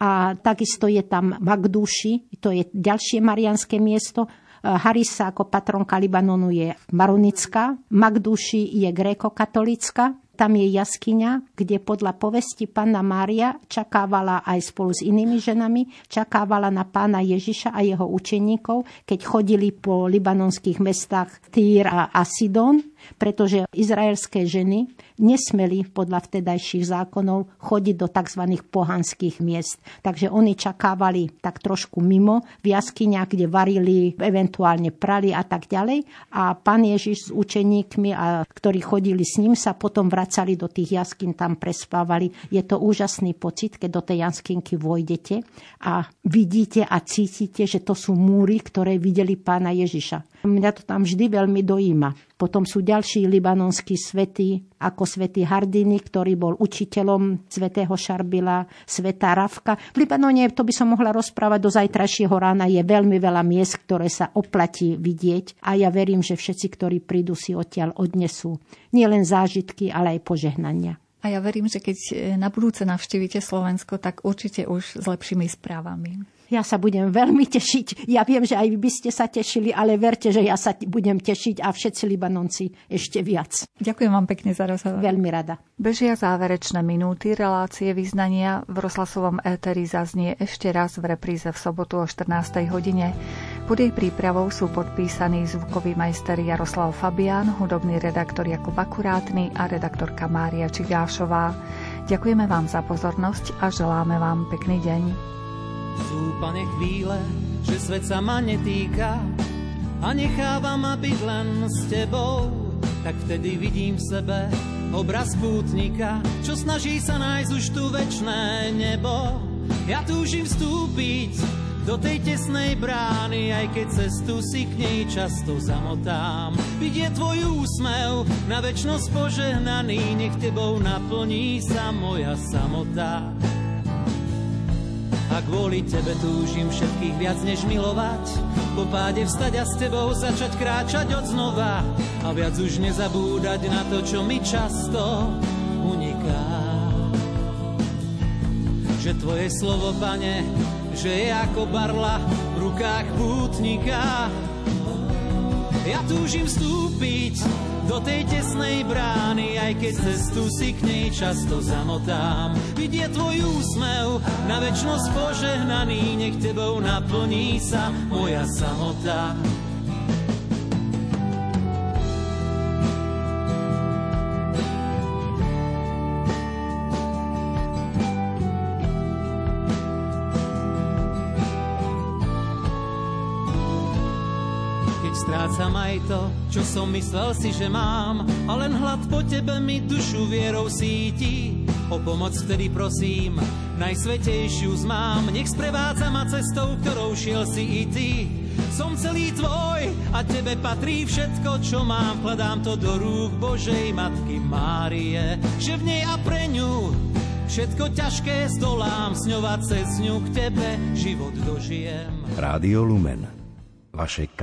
a takisto je tam Magdúši, to je ďalšie marianské miesto. Harisa ako patronka Libanonu je maronická, Magdúši je gréko-katolická tam je jaskyňa, kde podľa povesti pána Mária čakávala aj spolu s inými ženami, čakávala na pána Ježiša a jeho učeníkov, keď chodili po libanonských mestách Týr a Asidon pretože izraelské ženy nesmeli podľa vtedajších zákonov chodiť do tzv. pohanských miest. Takže oni čakávali tak trošku mimo v jaskyniach, kde varili, eventuálne prali a tak ďalej. A pán Ježiš s učeníkmi, a, ktorí chodili s ním, sa potom vracali do tých jaskyn, tam prespávali. Je to úžasný pocit, keď do tej jaskynky vojdete a vidíte a cítite, že to sú múry, ktoré videli pána Ježiša. Mňa to tam vždy veľmi dojíma. Potom sú ďalší libanonskí svety, ako svätý Hardiny, ktorý bol učiteľom svätého Šarbila, svätá Ravka. V Libanone, to by som mohla rozprávať do zajtrajšieho rána, je veľmi veľa miest, ktoré sa oplatí vidieť a ja verím, že všetci, ktorí prídu, si odtiaľ odnesú nielen zážitky, ale aj požehnania. A ja verím, že keď na budúce navštívite Slovensko, tak určite už s lepšími správami. Ja sa budem veľmi tešiť. Ja viem, že aj vy by ste sa tešili, ale verte, že ja sa budem tešiť a všetci Libanonci ešte viac. Ďakujem vám pekne za rozhovor. Veľmi rada. Bežia záverečné minúty relácie vyznania v rozhlasovom éteri zaznie ešte raz v repríze v sobotu o 14. hodine. Pod jej prípravou sú podpísaní zvukový majster Jaroslav Fabián, hudobný redaktor Jakub Akurátny a redaktorka Mária Čigášová. Ďakujeme vám za pozornosť a želáme vám pekný deň. Sú, pane, chvíle, že svet sa ma netýka a necháva ma byť len s tebou. Tak vtedy vidím v sebe obraz pútnika, čo snaží sa nájsť už tu večné nebo. Ja túžim vstúpiť do tej tesnej brány, aj keď cestu si k nej často zamotám. Vidie tvoj úsmev na väčnosť požehnaný, nech tebou naplní sa moja samota. A kvôli tebe túžim všetkých viac než milovať. Po páde vstať a s tebou začať kráčať od znova. A viac už nezabúdať na to, čo mi často uniká. Že tvoje slovo, pane, že je ako barla v rukách pútnika. Ja túžim vstúpiť do tej tesnej brány, aj keď cestu si k nej často zamotám. Vidie tvoj úsmev, na väčnosť požehnaný, nech tebou naplní sa moja samota. Som myslel si, že mám A len hlad po tebe mi dušu vierou síti O pomoc vtedy prosím, najsvetejšiu zmám. Nech sprevádza ma cestou, ktorou šiel si i ty. Som celý tvoj a tebe patrí všetko, čo mám. Vkladám to do rúk Božej Matky Márie Že v nej a pre ňu všetko ťažké zdolám. Sňovať cez ňu k tebe život dožijem. Rádio Lumen. Vašej